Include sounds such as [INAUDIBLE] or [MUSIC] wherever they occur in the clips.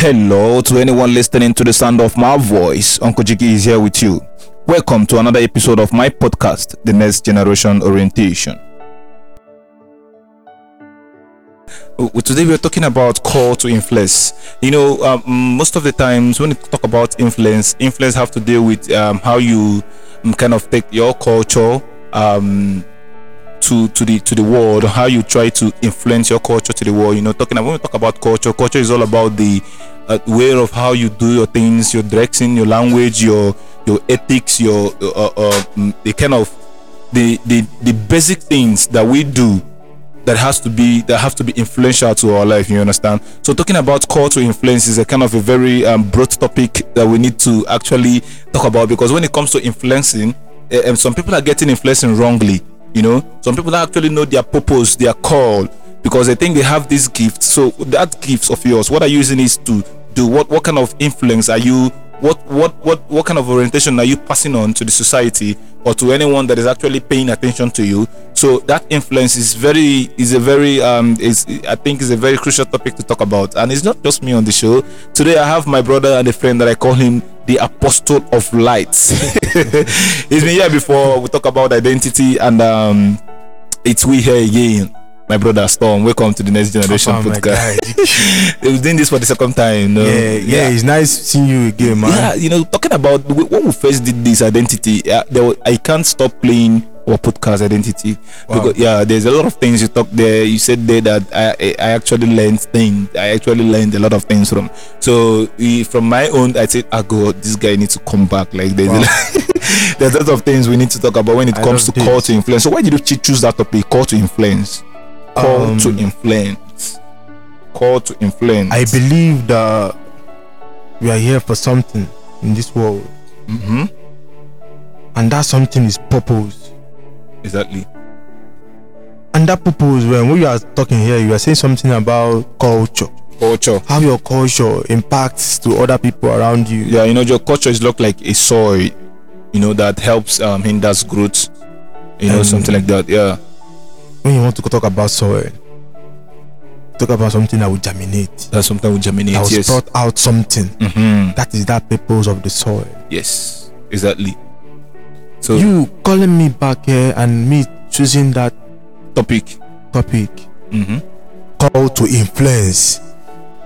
Hello to anyone listening to the sound of my voice. Uncle Jiggy is here with you. Welcome to another episode of my podcast, The Next Generation Orientation. Uh, Today we are talking about call to influence. You know, um, most of the times when we talk about influence, influence have to deal with um, how you um, kind of take your culture um, to to the to the world how you try to influence your culture to the world. You know talking about when we talk about culture culture is all about the uh, way of how you do your things your direction your language your your ethics your uh, uh, mm, the kind of the, the the basic things that we do that has to be that have to be influential to our life you understand? So talking about to influence is a kind of a very um, broad topic that we need to actually talk about because when it comes to influencing uh, um, some people are getting influencing wrongly you know some people actually know their purpose their call because they think they have this gift so that gift of yours what are you using is to do? What what kind of influence are you what what what what kind of orientation are you passing on to the society or to anyone that is actually paying attention to you. So that influence is very is a very um is i think is a very crucial topic to talk about. And it's not just me on the show. Today i have my brother and a friend that i call him the apostle of light he's [LAUGHS] been here before. We talk about identity and um it's we here again my brother Storm, welcome to the next generation Papa, my podcast. [LAUGHS] We're doing this for the second time. You know? Yeah, yeah, it's nice seeing you again, man. Yeah, you know, talking about when we first did this identity, uh, was, I can't stop playing our podcast identity Wow. because yeah, there's a lot of things you talk there. You said there that I I actually learned things. I actually learned a lot of things from. So from my own, I said, "I go, this guy needs to come back." Like there's Wow. [LAUGHS] there's a lot of things we need to talk about when it I comes to love call to influence. So why did you choose that topic? Call to influence. Call Um, to influence. Call to influence. I believe that we are here for something in this world, hmm and that something is purpose. Exactly. And that purpose, when we are talking here, you are saying something about culture, Culture. how your culture impacts to other people around you. yeah you know your culture is look like a soil you know that helps um hinders growth you know Um, something like that yeah When you want to talk about soil, talk about something that will germinate, that's something we germinate that will yes sprout out something. mm-hmm. That is that purpose of the soil. yes exactly so You calling me back here and me choosing that topic topic mm-hmm. call to influence.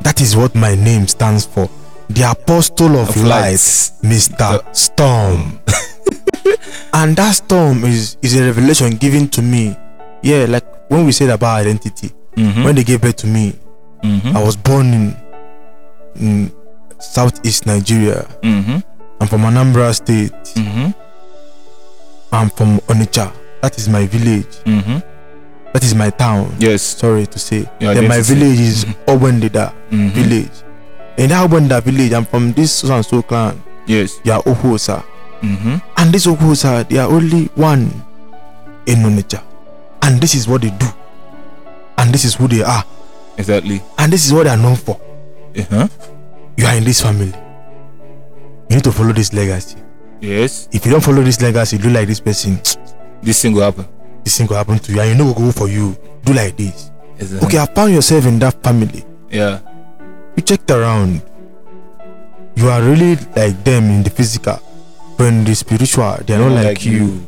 That is what my name stands for. The Apostle of, Of Light. Mr. Storm. [LAUGHS] and that storm is is a revelation given to me. Yeah, like when we said about identity, Mm-hmm. when they gave birth to me, Mm-hmm. I was born in, in southeast Nigeria. Mm-hmm. I'm from Anambra State. Mm-hmm. I'm from Onitsha. That is my village. Mm-hmm. That is my town. yes Sorry to say. Your then my village is Obendida mm-hmm. village. In that Obenda village, I'm from this so and so clan. yes Ohuosa. mm-hmm. And this Ohuosa, they are only one in Onitsha. And this is what they do. And this is who they are. exactly And this is what they are known for. uh-huh. You are in this family. You need to follow this legacy. yes If you don't follow this legacy, do like this person, this thing will happen this thing will happen to you. And you know will go for you. Do like this. exactly. Okay, I found yourself in that family. yeah you checked around you are really like them in the physical but in the spiritual they are not like, you.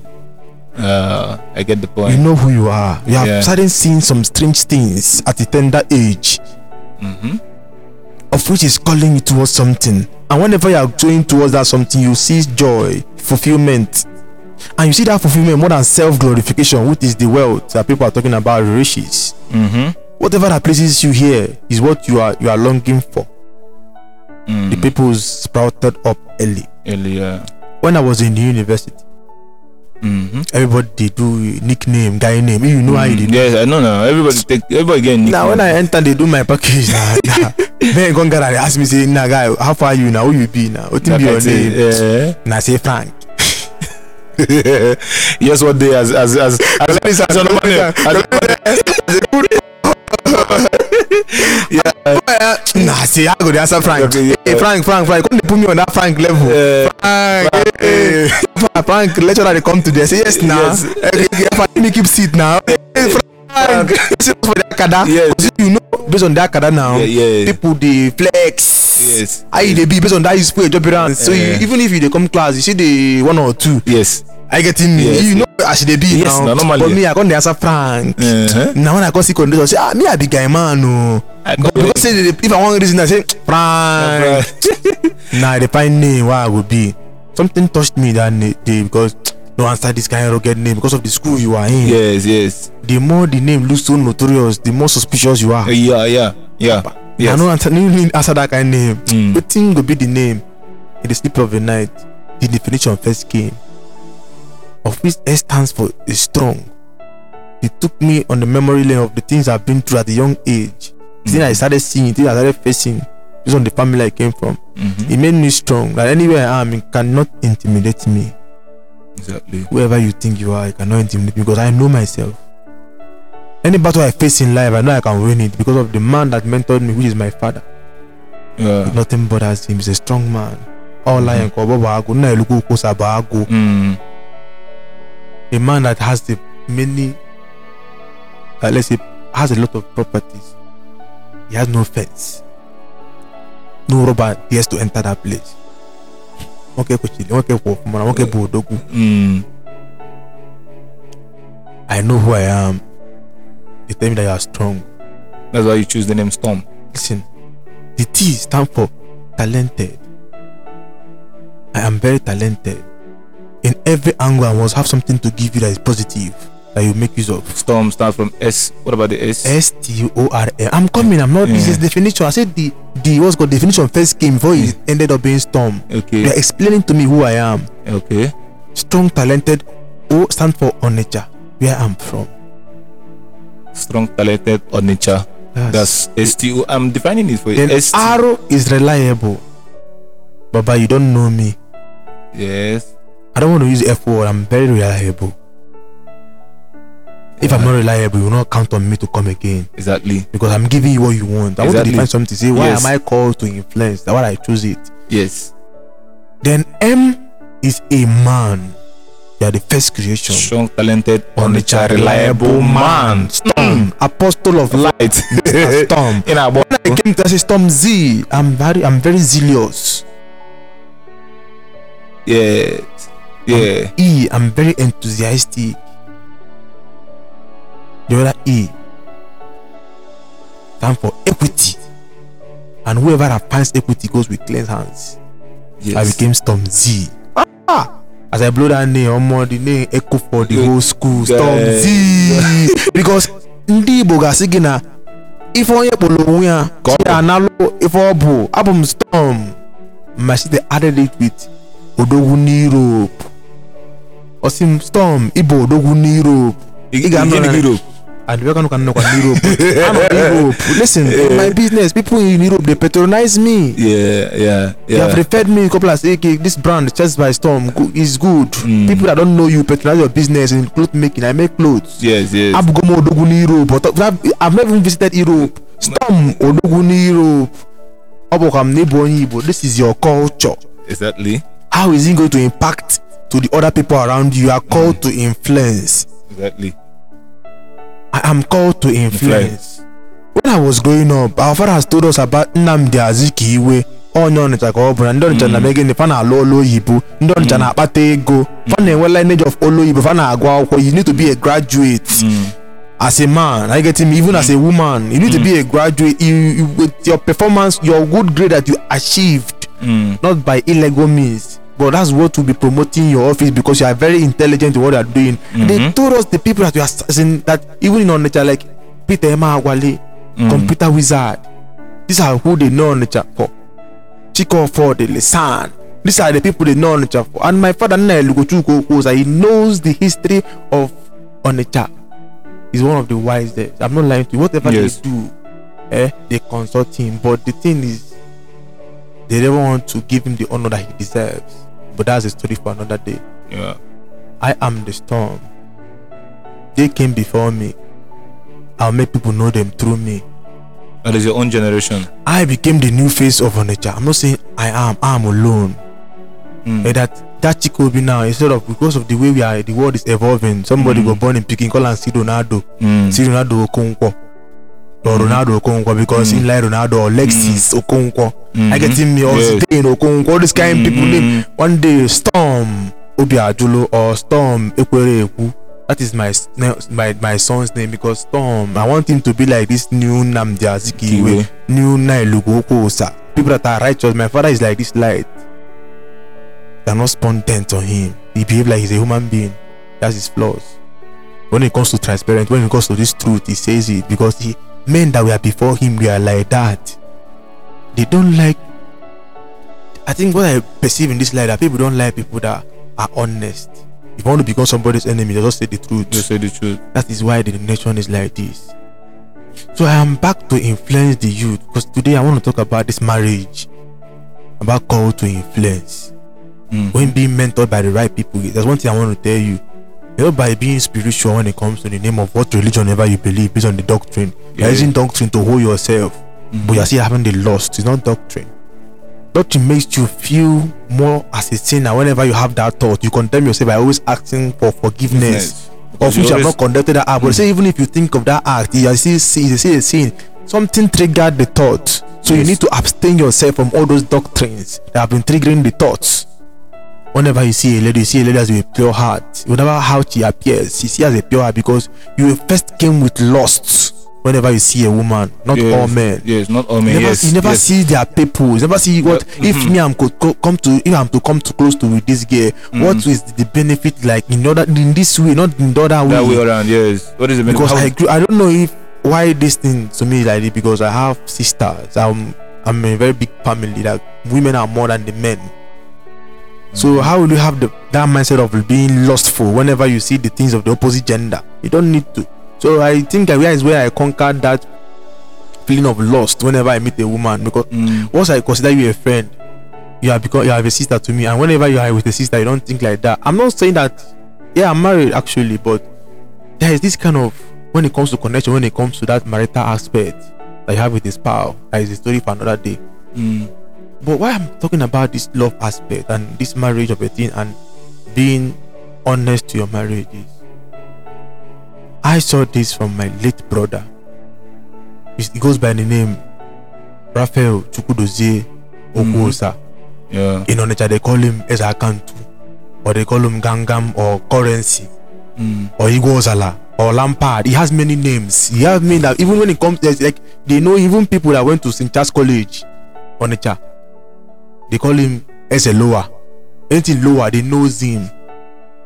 Uh i get the point. you know who you are you have Yeah. started seeing some strange things at a tender age mm-hmm. of which is calling you towards something and whenever you are going towards that something you see joy fulfillment and you see that fulfillment more than self-glorification which is the wealth that people are talking about riches Mm-hmm. whatever that places you here is what you are you are longing for Mm. the people sprouted up early earlier when I was in the university, mm-hmm. everybody they do nickname, guy name. You know how you did. yes i know now everybody take everybody get Now when I enter, they do my package. Nah, [LAUGHS] nah. Then go get they ask me say, "Nah, guy, how far you now? Who you be now? What be your name?" yeah. I say Frank. [LAUGHS] yes, what day as as as as, as, as normal name. As, Nah, say I go dey answer Frank. Okay, yeah. Hey, Frank, Frank, Frank, come dey put me on that Frank level. uh, Frank, hey, hey. Frank, lecturer they come today. I say yes now. Yes. Okay, okay, Frank, me keep seat now. Hey, Frank, you see for the akada. Yes. You know, based on the akada now, Yeah, yeah. people they flex. Yes. how you dey be based on that spray drop it around so you, Eh. even if you dey come class you see the one or two Yes. i getting me Yes, you know as e dey be Yes, now na normally. but me i come dey answer frank Uh-huh. na when i come see condition say ah me i be guy man o I but because say they dey- if i wan reason i say frank [LAUGHS] [LAUGHS] na i dey find name wey i go be something touched me that day because [TSK] no answer this kind of rugged name because of the school you are in Yes. Yes. the more the name looks so notorious the more suspicious you are yeah. Yeah. Yeah. i Yes. no answer [LAUGHS] no answer that kind of name Mm. thing go be the name in the sleep of the night the definition first came of which s stands for is strong it took me on the memory lane of the things i've been through at a young age the things i started seeing things i started facing based on the family i came from Mhm. it made me strong that anywhere i am it cannot intimidate me Exactly. whoever you think you are, you cannot intimidate me because I know myself. Any battle I face in life, I know I can win it because of the man that mentored me, which is my father. Yeah. Nothing bothers him. He's a strong man. All I am na eluku kosa bago. Mm. A man that has the many, uh, let's say, has a lot of properties. He has no fence. No robber dares to enter that place. Okay, Kochili. Okay, Kofumana. Okay, Bodogu. Mm. I know who I am. They tell me that you are strong. That's why you choose the name Storm. Listen, the T stands for talented. I am very talented. In every angle, I must have something to give you that is positive that you make use of. Storm starts from S. What about the S? S T O R M. I'm coming. I'm not. This Yeah. is definition. I said the the what's called definition first came before it ended up being storm. Okay. You're explaining to me who I am. Okay. Strong, talented. O stand for Onitsha, where I'm from. Strong, talented, nature. That's S T O. I'm defining it for you. then S T. arrow is reliable. Baba, you don't know me. Yes. I don't want to use F word. I'm very reliable. If I'm not reliable, you will not count on me to come again Exactly. because I'm giving you what you want. I want to Exactly. define something. Say, why Yes. am I called to influence? That's why I choose it. Yes. Then M is a man. You are the first creation. Strong, talented, nature, reliable man. Storm, mm. apostle of light. [LAUGHS] Storm. In our boy. I came to say Storm Z. I'm very, I'm very zealous. Yes. Yeah. E, I'm very enthusiastic. The other E stand for equity. And whoever finds equity goes with clean hands. Yes. I became Storm Z. Ah! As I blow that name, omo, the name echo for the whole school. Storm. Z. [LAUGHS] because ndị Igbo ga-asị gị na ife onye kpọrọ onwe ya chi analụ ife ọ bụ abụ m Storm she dey added it with odogwu n'Europe ọ sị m Storm ịbụ odogwu n'Europe ị ga-anọ na Europe. Adịbịakanụ ka nnọkwa n'Europe anọ n'Europe listen in my business people in Europe they patronize me Yeah. Yeah. They have referred me a couple of okay, this brand, Chest by Storm, go- is good. Mm. People that don't know you patronize your business in cloth making. I make clothes. Yes. Yes. I've gone Abugomo Odoguni Europe. But I've, never even visited Europe. Storm Odoguni Europe. Obokam Nebo Igbo. This is your culture. Exactly. How is it going to impact to the other people around you? You are called to influence. Exactly. I am called to influence. When I was growing up, our father has told us about Nnamdi Azikiwe. onye ọnịcha ka ọ bụ na ndị ọnịcha hmm. na megịnị fa na-alụ olu oyibo. Ndị ọnịcha hmm. na-akpata ego. Fa hmm. na-enwe lineage of olu oyibo. Fa na-agụ akwụkwọ. You need to be a graduate. As a man are you getting me? Even as a woman you need to be a graduate. You, you, with your performance your good grade that you achieved not by illegal means but that's what will be promoting your office because you are very intelligent in what you are doing. They Mhm. told us the people that you are as that even in nature like peter Emeagwali Mm. computer wizard these are who they know onitsha for. Chiko for the lisan these are the people they know onitsha for. And my father okwoza he knows the history of onitsha. He's one of the wisest i'm not lying to you. Whatever Yes. they do eh they consult him. But the thing is they never want to give him the honor that he deserves but that's a story for another day Yeah. I am the storm. They came before me. I'll make people know them through me. That is your own generation. I became the new face of Onitsha. I'm not saying I am. I'm alone. Mm. Eh, that that chico be now instead of because of the way we are, the world is evolving. Somebody Mm. go born in Peking, call and see Ronaldo. Mm. See Ronaldo Okonkwo. Or Ronaldo Okonkwo because mm. in like Ronaldo or Lexis mm. Okonkwo. Mm-hmm. I get him or Yes. Zidane Okonkwo. All these kind of people name mm-hmm. one day Storm Obi Ajulo or Storm Ekwere Ekwu. That is my my my son's name because Storm. I want him to be like this new Nnamdi Azikiwe, Kiwe. new Nailugo Okosa. People that are righteous. My father is like this light. They are not dent on him. He behave like he's a human being. That's his flaws. When it comes to transparent, when it comes to this truth, he says it because he men that were before him were like that. They don't like. I think what I perceive in this life that people don't like people that are honest. If you want to become somebody's enemy, they just say the truth. To say the truth. That is why the nation is like this. So I am back to influence the youth because today I want to talk about this marriage, about call to influence. Mm. When being mentored by the right people, there's one thing I want to tell you. You know, by being spiritual when it comes to the name of what religion ever you believe based on the doctrine, you're Yeah. using doctrine to hold yourself, Mhm. but you're still having the lust. It's not doctrine. Doctrine makes you feel more as a sinner whenever you have that thought. You condemn yourself by always asking for forgiveness Because of which you have not conducted that act. But say even if you think of that act, you are still see, you see a sin. Something triggered the thought. So you need to abstain yourself from all those doctrines that have been triggering the thoughts. Whenever you see a lady, you see a lady as with a pure heart. Whatever how she appears, you see as a pure heart because you first came with lust. Whenever you see a woman, not Yes. all men. Yes, not all You men. never, yes. you never yes. see their people. You never see what Yeah, if mhm. me I'm could co- come to if I'm to come too close to with this girl. What is the benefit like in other in this way, not in the other way? that way around. Yes. What is the benefit? because how- I I don't know if why this thing to me is like this because I have sisters. I'm I'm a very big family that women are more than the men. So how will you have the that mindset of being lustful whenever you see the things of the opposite gender? You don't need to. So I think that is where I conquered that feeling of lust whenever I meet a woman because Mm. once I consider you a friend, you are become you are a sister to me, and whenever you are with a sister, you don't think like that. I'm not saying that. Yeah, I'm married actually, but there is this kind of when it comes to connection, when it comes to that marital aspect that you have with his pal, that is a story for another day. Mm. But why I'm talking about this love aspect and this marriage of a thing and being honest to your marriage is I saw this from my late brother. It it goes by the name Raphael Chukudozie Okuosa. Yeah. In Onitsha, they call him Ezakantu, or they call him Gangam or Currency, Mm. or Igozala, or Lampard. He has many names. He has many that even when it comes, there's like they know even people that went to St. Charles College, Onitsha, they call him as a Ezeloa. Anything lower, they know him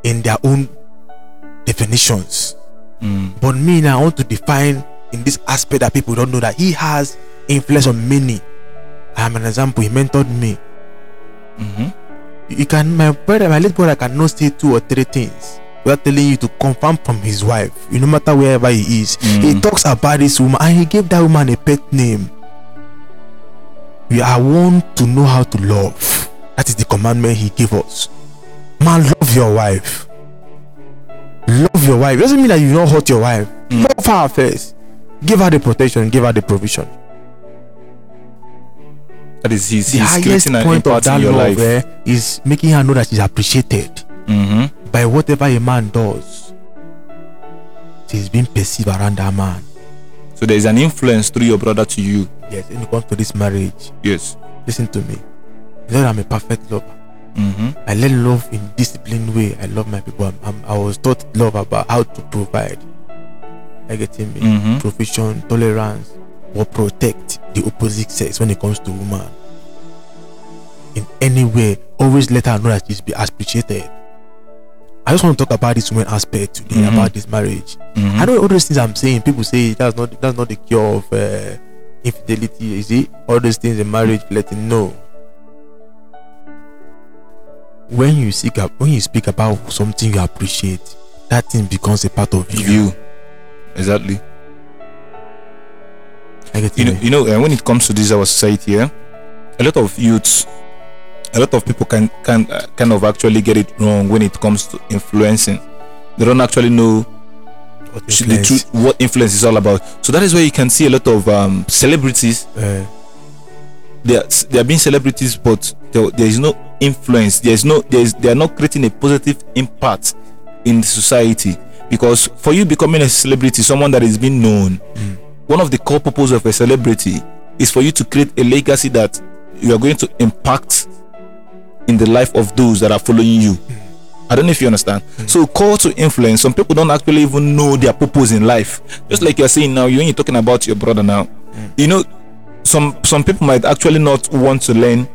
in their own definitions. Mm. But me now, I want to define in this aspect that people don't know that he has influence on many. I am an example. He mentored me. Mhm. You can, my brother, my little brother cannot say two or three things without telling you to confirm from his wife. You no matter wherever he is, he Mm. talks about this woman and he gave that woman a pet name. We are want to know how to love. That is the commandment he gave us. Man, love your wife. Love your wife. Doesn't mean that you don't hurt your wife. Mm. Love her first. Give her the protection. Give her the provision. That is he's, The he's highest point of that your love life. eh, is making her know that she's appreciated Mm-hmm. by whatever a man does. She's being perceived around that man. So there is an influence through your brother to you. Yes, when it comes to this marriage, Yes. listen to me. You I'm a perfect lover. Mm-hmm. I learn love in disciplined way. I love my people. I'm, I'm, I was taught love about how to provide. I getting me. Mhm. Provision, tolerance, or protect the opposite sex when it comes to woman. In any way, always let her know that she's be appreciated. I just want to talk about this woman aspect today Mhm. about this marriage. Mhm. I know all those things I'm saying. People say that's not that's not the cure of uh, infidelity. Is it all those things in marriage? Letting know when you seek up when you speak about something you appreciate, that thing becomes a part of you. you. Exactly. You know, you know, uh, when it comes to this our society, yeah, a lot of youths, a lot of people can can uh, kind of actually get it wrong when it comes to influencing. They don't actually know What the influence, truth, what influence is all about. So that is where you can see a lot of um, celebrities. uh, They are they are being celebrities, but there, there is no influence. There is no there is they are not creating a positive impact in society. Because for you becoming a celebrity, someone that is being known, one of the core purpose of a celebrity is for you to create a legacy that you are going to impact in the life of those that are following you. I don't know if you understand. Mm. So call to influence. Some people don't actually even know their purpose in life. Just like you're saying now, you when you're talking about your brother now, mm. you know, some some people might actually not want to learn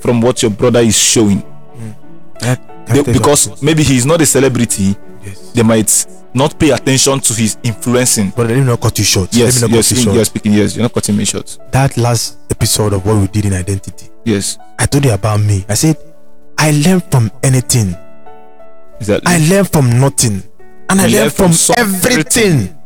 from what your brother is showing mm. eh? Can I- They- because maybe he's not a celebrity. Yes. They might not pay attention to his influencing. But let me not cut you short. Yes, let me not yes, you you're speaking. Yes, you're not cutting me short. That last episode of what we did in identity, Yes, I told you about me. I said, I learned from anything. exactly. I learned from nothing. And I You learned learn from, from some- everything.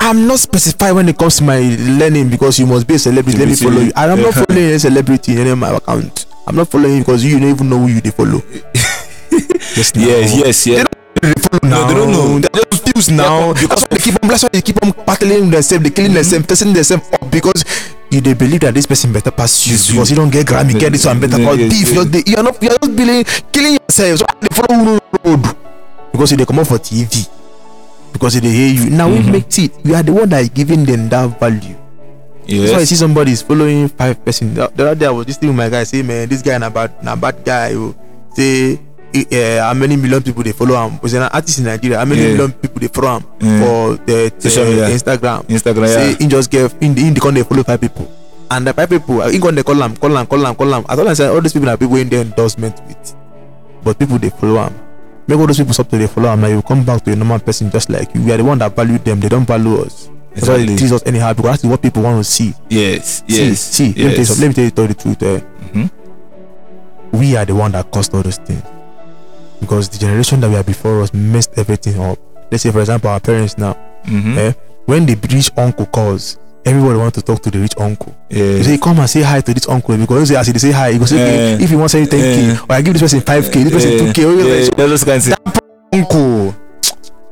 I'm not specified when it comes to my learning because you must be a celebrity. Let me follow you. And I'm not [LAUGHS] following a celebrity in my account. I'm not following you because you don't even know who you they follow. [LAUGHS] yes, yes, yes, yes. They now. No, they don't know. They're just views now. because That's why they keep on. That's why they keep on battling themselves. They killing mm-hmm. themselves, testing themselves up because you they believe that this person better pass you Yes, because you- you don't get Grammy, get this one better yes, beef. yes. You're, the, you're not. You're just believing, killing yourselves. So they follow you road because they come up for TV because they hear you. Now Mhm. we make it. We are the one that is giving them that value. That's why I see somebody is following five person. The the other day I was just with my guy say, man, this guy na bad, na bad guy. Oh. Say, uh, how many million people they follow him? Was an artist in Nigeria. How many Yeah. million people they follow him Yeah. for the, the Social media. Instagram? Instagram. Say Yeah. he just get in the in the con they follow five people, and the five people, in con they call them, call them, call them, call them. I thought I said all these people are people in their endorsement with, but people they follow him. Make all those people stop to they follow him. Now you come back to a normal person just like you. We are the one that value them. They don't value us. That's why they tease us anyhow because that's what people want to see. Yes. See, Yes. see, let me tell you Let me tell you the truth. Eh? Mhm. We are the one that caused all those things because the generation that were before us messed everything up. Let's say, for example, our parents now. Mhm. Eh? When the rich uncle calls, everybody want to talk to the rich uncle. You say, come and say hi to this uncle because you say, as they say hi, he go say, okay, Eh. if he wants to say 10k, Eh. or I give this person 5k, this person Yeah. 2k, oh, Yeah, yeah. yeah, of uncle.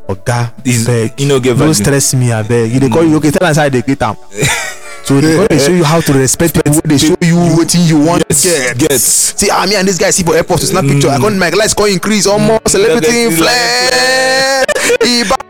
Oga, Is- beg. you know, get Don't stress me, I beg. You they call you okay? Tell us how they get am. [LAUGHS] So they they show you how to respect people. wey They show you what you want Yes, get. get. See, ah, me and this guy see for airport to snap picture. I Mm. got my lights going increase. Almost celebrity Celebrity influence. Iba-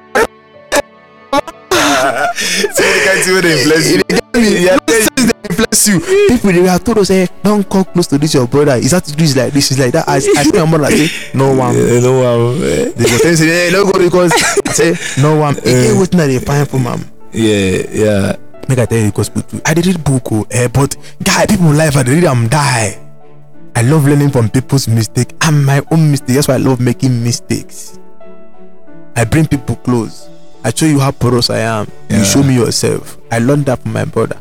See the kind of way they influence You you. get me? Yeah, No sense dey influence you. People they have told us, hey, don't come close to this your brother. Is that this like this? Is like that? I, I tell your mother, I say, no one. Yeah, no one. eh. They go tell say, hey, no go because I say, no one. Hey, waiting that they find for mom. Yeah, yeah. Make i tell you too i dey read book o eh but guy people life i dey read am die. I love learning from people's mistake and my own mistake that's why i love making mistakes. I bring people close. I show you how porous i am. Yeah. you show me yourself. I learned that from my brother.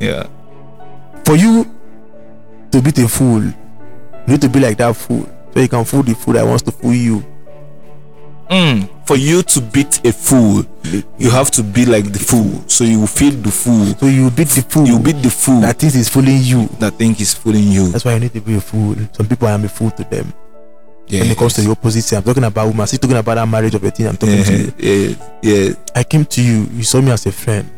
Yeah. for you to beat a fool you need to be like that fool. So you can fool the fool that wants to fool you. Mm. For you to beat a fool, you have to be like the fool. So you will feel the fool. so you beat the fool You beat the fool that thinks he's fooling you that think he's fooling you. that's why you need to be a fool some people i am a fool to them Yeah. when it comes to the opposite. I'm talking about women. Still talking about that marriage of a thing. I'm talking to uh-huh. you. yeah, yeah. I came to you. You saw me as a friend.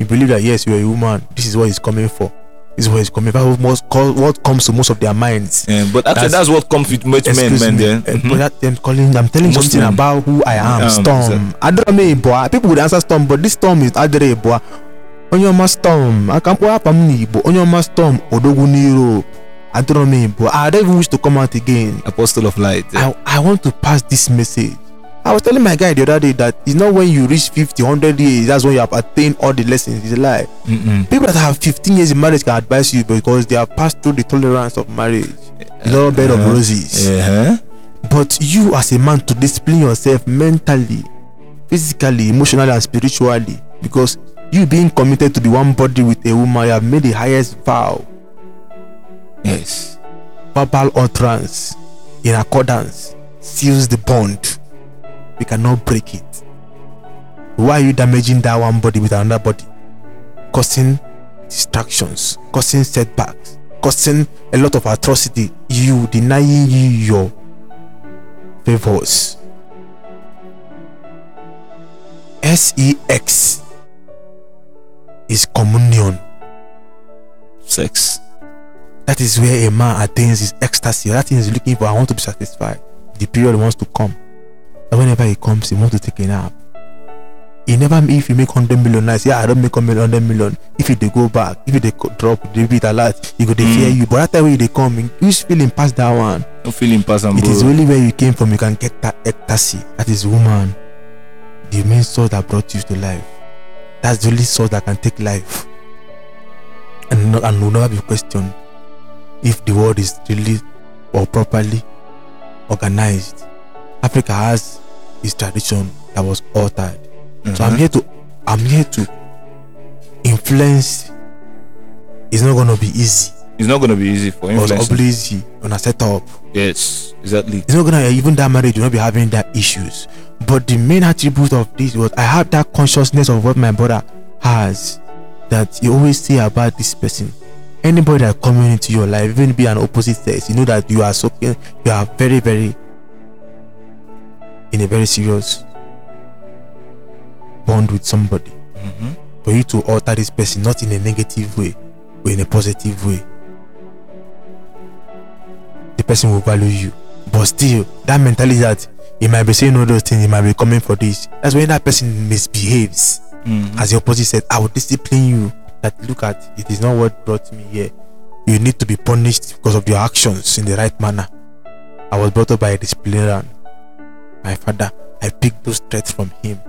You believe that yes, you're a woman. This is what he's coming for. Is what he's coming. What, most, what comes to most of their minds. Yeah, but actually, That's- that's, what comes with most men, man. me. Eh, Mhm. But that, I'm calling. I'm telling Most something men. about who I am. Um, Storm. Mean boy. People would answer Storm, but this Storm is Adere boy. Onye ọma Storm. I can't put up m n'Igbo. Onye ọma Storm. Odogwu n'Europe. I don't mean boy. I don't even wish to come out again. Apostle of light. I, I want to pass this message. I was telling my guy the other day that it's not when you reach 50, 100 years, that's when you have attained all the lessons. It's a lie. Mm-mm. People that have 15 years in marriage can advise you because they have passed through the tolerance of marriage. It's not a bed of Uh-huh. roses. Uh-huh. But you, as a man, to discipline yourself mentally, physically, emotionally, and spiritually, because you being committed to be one body with a woman, you have made the highest vow, Yes. verbal utterance, in accordance, seals the bond. We cannot break it. Why are you damaging that one body with another body? Causing distractions, causing setbacks, causing a lot of atrocity. You denying you your favors. Sex is communion. Sex. That is where a man attains his ecstasy. That thing is looking for. I want to be satisfied. The period wants to come. And whenever it comes, he wants to take a nap. e never if you make hundred million now say ah, i don make hundred million. If you dey go back if you co- drop dey beat alert e go dey Mm. fear you. But that you dey come use feeling pass that one. No feeling pass am it bro. is only where you came from you can get that ecstasy. That is woman. The main source that brought you to life. That's the only source that can take life. And no, and will never be questioned if the world is really or properly organized africa has its tradition that was altered so i'm Mhm. here to i'm here to influence it's not gonna be easy It's not gonna be easy for it was influence. easy on a setup Yes, exactly. it's not gonna even that marriage will not be having that issues but the main attribute of this was i have that consciousness of what my brother has that you always say about this person anybody that coming into your life even be an opposite sex you know that you are so you are very very in a very serious bond with somebody. Mhm. for you to alter this person not in a negative way but in a positive way. The person will value you. But still that mentality that he might be saying all those things he might be coming for this that's when that person misbehaves. Mhm. as the opposite said i will discipline you that look at it is not what brought me here. You need to be punished because of your actions in the right manner. I was brought up by a disciplinarian my father i picked those traits from him.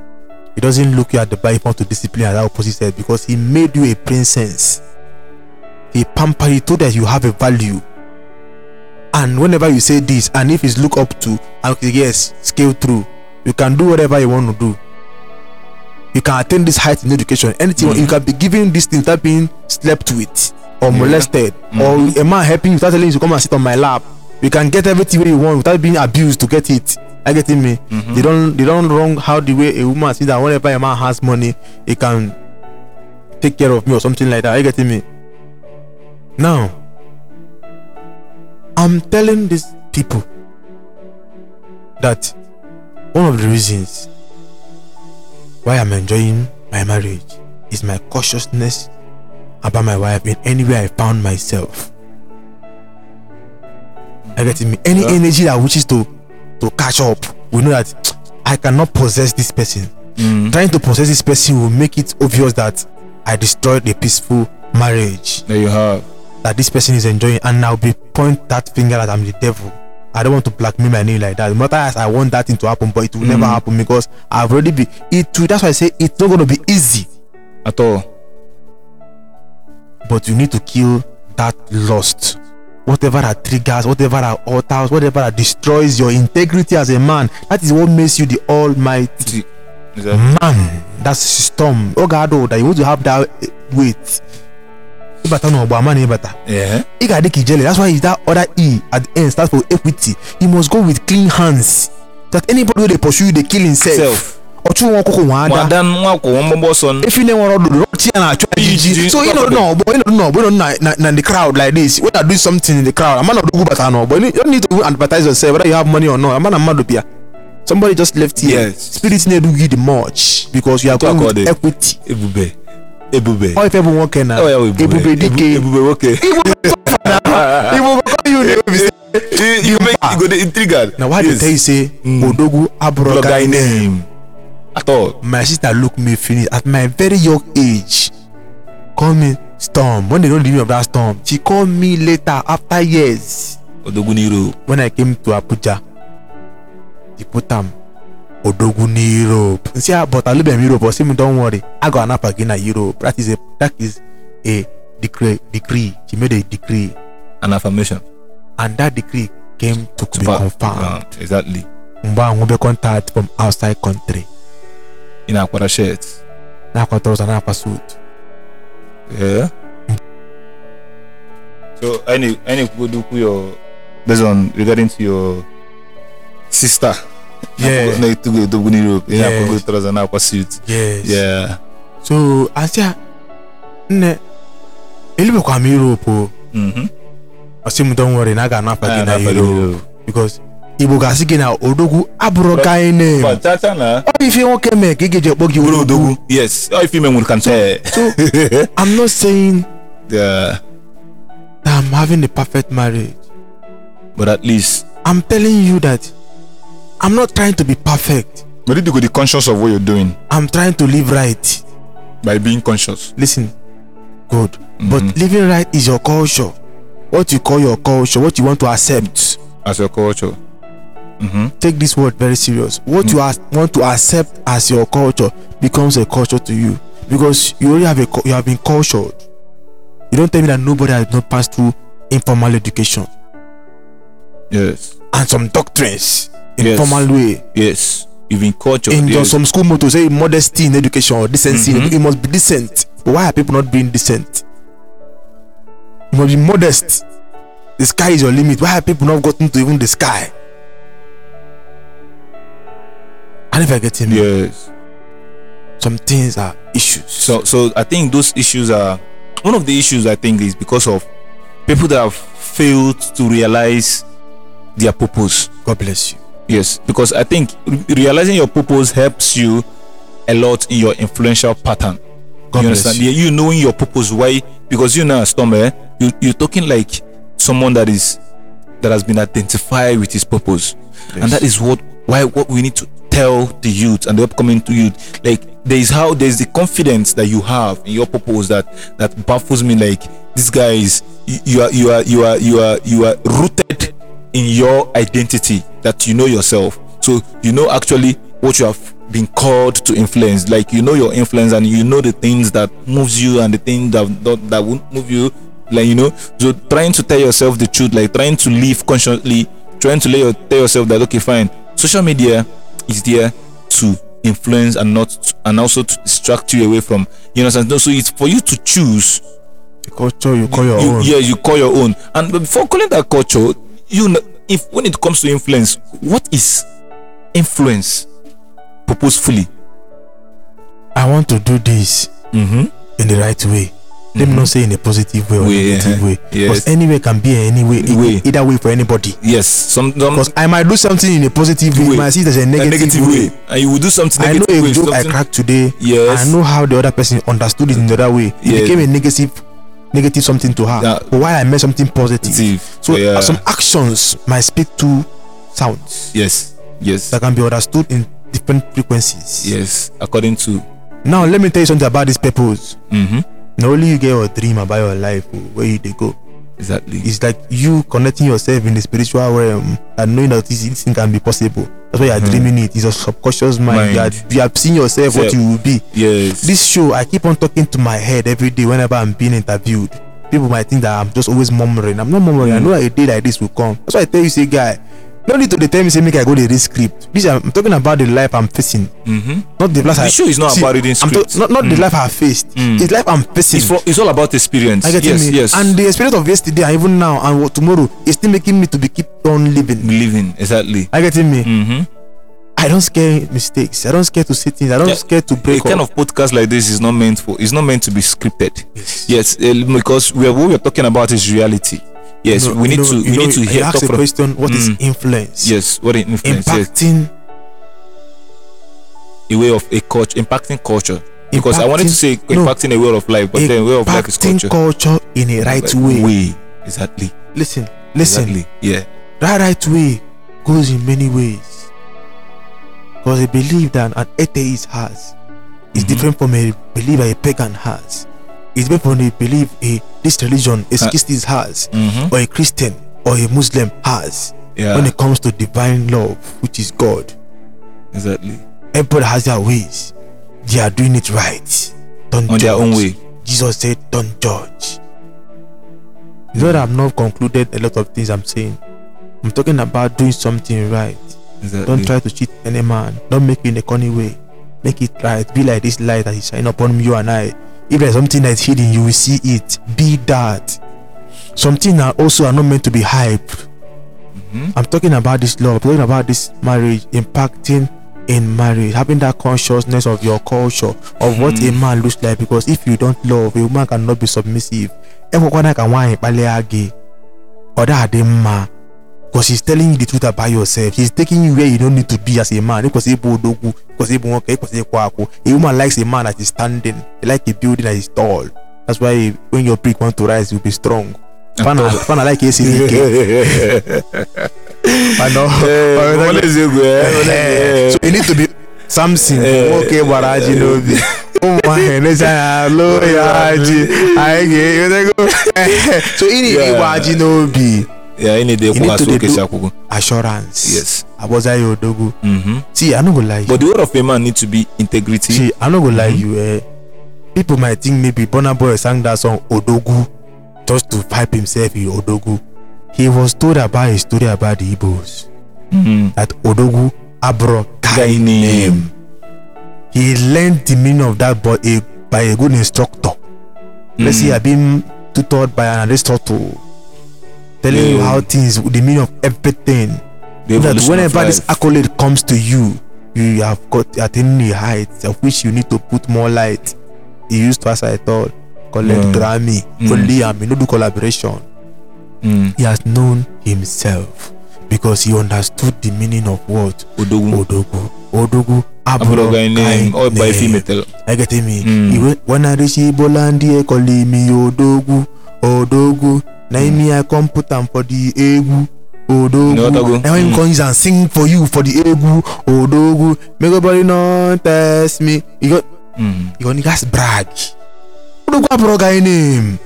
He doesn't look you at the bible to discipline as that opposite said because he made you a princess. He pampered you told that you have a value. And whenever you say this and if it's look up to and okay, yes scale through you can do whatever you want to do. You can attain this height in education. Anything Mhm. you can be given this thing without being slept with or Yeah. molested Mhm. or a man helping you without telling you to come and sit on my lap. You can get everything you want without being abused to get it you getting me? Mhm. they don they don't wrong how the way a woman see that whenever a man has money he can take care of me or something like that. Are you getting me? Now i'm telling these people that one of the reasons why i'm enjoying my marriage is my cautiousness about my wife in anywhere i found myself. You getting me? Any Yeah. energy that wishes to to catch up we know that [TSK] i cannot possess this person Mm. trying to possess this person will make it obvious that i destroyed a peaceful marriage There you have. that this person is enjoying and i'll be point that finger that i'm the devil i don't want to blackmail my name like that no matter as i want that thing to happen but it will never Mm. happen because i've already been it will that's why i say it's not to be easy At all. but you need to kill that lust whatever that triggers whatever that alters whatever that destroys your integrity as a man that is what makes you the almighty exactly. man. That's storm oge adult that you want to have that eh, weight. Ịbata n'ọgba ama na ịbata Yeah. ị ga-adị ka ijele that's why is that other e at the end start for equity. You must go with clean hands. That anybody wey dey pursue you dey kill himself. Self. Ọchụ nwa ọkụkọ nwa ada Nwadan nwa akwụkwọ mgbọgbọ ọsọ. efi na-enwere ọdụdụ ọchị ya na-achụ ijiji Ijiji, so ịnọdụ n'ọgbọ ịnọdụ n'ọgbọ ịnọdụ na- na na the crowd like this. When are doing something in the crowd ama na ọdụgwu batara n'ọgbọ you don't need to even advertise yourself whether you have money or not. Ama na mmadụ bịa somebody just left here. Yes. spirit na-edu gị the much because you are going with equity. Ebube. Ebube. ọ ife bụ nwoke na Ebube. dike. Ebube nwoke. igbo go call you be say You make you go dey intrigued. na why they tell you say odogwu abụrụ guy name. At all. my sister look me finish at my very young age call me storm when they don't leave me of that storm she call me later after years Odogwu n'iro. when i came to abuja she put am odogwu ní europe n say ah but alubem europe or say me don worry i go anapa gị na europe that is a that is a decree decree she made a decree An affirmation. and that decree came to, be Super. confirmed Ah, Exactly. mgbe ahụ nwebe contact from outside country Ị na-akwara shirt. na-akwa trouser na-akwa suit. So any any your based on regarding to your sister. Yeah. Na to go Odogwu n'iro. Ị Yes. na-akwa trouser na-akwa suit. Yeah. so asịa nne elubekwa m europe o ọsị m don worry na a gị Ah, na europe because igbo ga-asị gị na odogwu abụrụ ka anyị name But chacha na. ọ ife nwoke mee ka ị ga-eji ekpọ gị Were odogwu. Yes. Oh, if you mean can say. so [LAUGHS] i'm not saying Yeah. that i'm having the perfect marriage But at least i'm telling you that i'm not trying to be perfect But you go be conscious of what you're doing I'm trying to live right. by being conscious. Listen, good. Mm-hmm. But living right is your culture. What you call your culture, what you want to accept. as your culture. Take this word very serious. What you as- want to accept as your culture becomes a culture to you because you already have a you have been cultured. You don't tell me that nobody has not passed through informal education Yes. and some doctrines in Yes. formal way. Yes. You've been cultured. in yes. some school motto say modesty in education or decency Mhm. edu- you must be decent but why are people not being decent you must be modest the sky is your limit why have people not gotten to even the sky i get him Yes. some things are issues So so I think those issues are one of the issues I think is because of people that have failed to realize their purpose. god bless you Yes, because I think realizing your purpose helps you a lot in your influential pattern. god you bless understand? you you knowing your purpose. Why? Because you know, Storm, eh? You you're talking like someone that is that has been identified with his purpose, and that is what why what we need to tell the youth and the upcoming to youth. Like there is how there's the confidence that you have in your purpose that that baffles me. Like these guys you, are you are you are you are you are rooted in your identity that you know yourself. So you know actually what you have been called to influence. Like you know your influence and you know the things that moves you and the things that that, that won't move you. Like you know, so trying to tell yourself the truth, like trying to live consciously, trying to your, tell yourself that okay, fine. Social media is there to influence and not and also to distract you away from you know. So so it's for you to choose. The culture you call your you, own. yeah you call your own. And before calling that culture you know if when it comes to influence what is influence purposefully? I want to do this mm-hmm. in the right way let me not say in a positive way or Way, negative eh, way yes. because anyway can be any way Way. either way for anybody yes some, because i might do something in a positive way Way. might see as a a negative, negative way. way and you will do something I know negative a way joke I cracked today. Yes. I know how the other person understood it in the other way. It Yes. became a negative, negative something to her. Yeah. But while I meant something positive. Positive. So Yeah. uh, some actions might speak to sounds yes yes that can be understood in different frequencies. yes according to Now let me tell you something about this purpose. mm-hmm. Not only you get your dream about your life, where you they go. exactly It's like you connecting yourself in the spiritual realm and knowing that this, this thing can be possible. That's why you are hmm. dreaming it. It's your subconscious mind. You, are, Mind. you have seen yourself what you will be. yes this show i keep on talking to my head every day whenever i'm being interviewed people might think that i'm just always murmuring i'm not murmuring i hmm. know that a day like this will come that's why i tell you say guy no need to dey tell me say make i go dey read script. This i'm talking about the life i'm facing. Mm-hmm. not the life The I, show is not about reading I'm script. not not the Mm. life i faced. Mm. it's life i'm facing. It's, for, it's all about experience. I get yes me? yes. And the experience of yesterday and even now and what tomorrow is still making me to be keep on living. Living exactly. I get me? Mm-hmm. i don't scare mistakes. I don't scare to say things. I don't Yeah, scare to break. a kind of podcast like this is not meant for it's not meant to be scripted. Yes. yes uh, because we are, what we're talking about is reality yes You know- we need know- to we know, need to hear ask a question what is Mm. influence yes what is influence yes impacting a way of a culture impacting culture because i wanted to say Impacting- no. a way of life but then way of life is impacting culture culture in a right Like, way. way exactly Listen, listen. exactly yeah That right way goes in many ways. Because a belief that an atheist has is Mhm. different from a belief that a pagan has. It's different from a belief a this religion a Uh, Skistis has, mm-hmm. or a Christian or a Muslim has. yeah When it comes to divine love, which is God, exactly everybody has their ways. They are doing it right. Don't on their own way Jesus said, Don't judge. You know I've not concluded a lot of things I'm saying. I'm talking about doing something right. exactly Don't try to cheat any man. Don't make it in a corny way. Make it right. Be like this light that is shining upon you and I. If there's something that's hidden, you will see it. Be that. Something that also are not meant to be hyped. Mhm. I'm talking about this love. I'm talking about this marriage impacting in marriage, having that consciousness of your culture, of what a Mhm. man looks like. Because if you don't love, a woman cannot be submissive. Ekwekwana ka Because she's telling you the truth about yourself. She's taking you where you don't need to be as a man. Because ịbụ odogwu, because ịbụ nwoke, because ịkwụ akwụ. A woman likes a man that is standing. They like a building that is tall. That's why when your brick want to rise, you'll be strong. Fana, [LAUGHS] fana like esiri ike. I know. Eh, Alright, Omole Ezekwu, eh, Omole- Eh, eh. so you need to be samson Eh, nwoke gbara ajị n'obi ụmụ nwaanyị na-esi anya alụ ya ajị anyị ga-ego so ị na Yeah. ịgba ajị n'obi Yeah, any day You need to dey do- assurance Yes. agboza ya odogwu Mm-hmm. see i no go lie you But the word of a man need to be integrity. see i no go lie Mhm. you eh people might think maybe burna boy sang that song odogwu just to pipe himself in odogwu he was told about a story about the igbos Mm. that odogwu abro Guy name. he learned the meaning of that by a by a good instructor let's say Mm. i been tutored by an aristotle telling you how things the meaning of everything The that whenever this accolade comes to you you have got attaining a height of which you need to put more light he used to as i thought collect Mm. grammy Mm. only am he no do collaboration Mm. he has known himself because he understood the meaning of what odogwu odogwu guy name. All by female. I get me. Mm. When I reach Ibola ndị e call me Odogwu Odogwu na me I come put am for the egwu. Odogwu na when him Mm. come use am sing for you for the egwu Odogwu make nobody no test me you go Mm. you go niggas brag Odogwu abụrụ guy name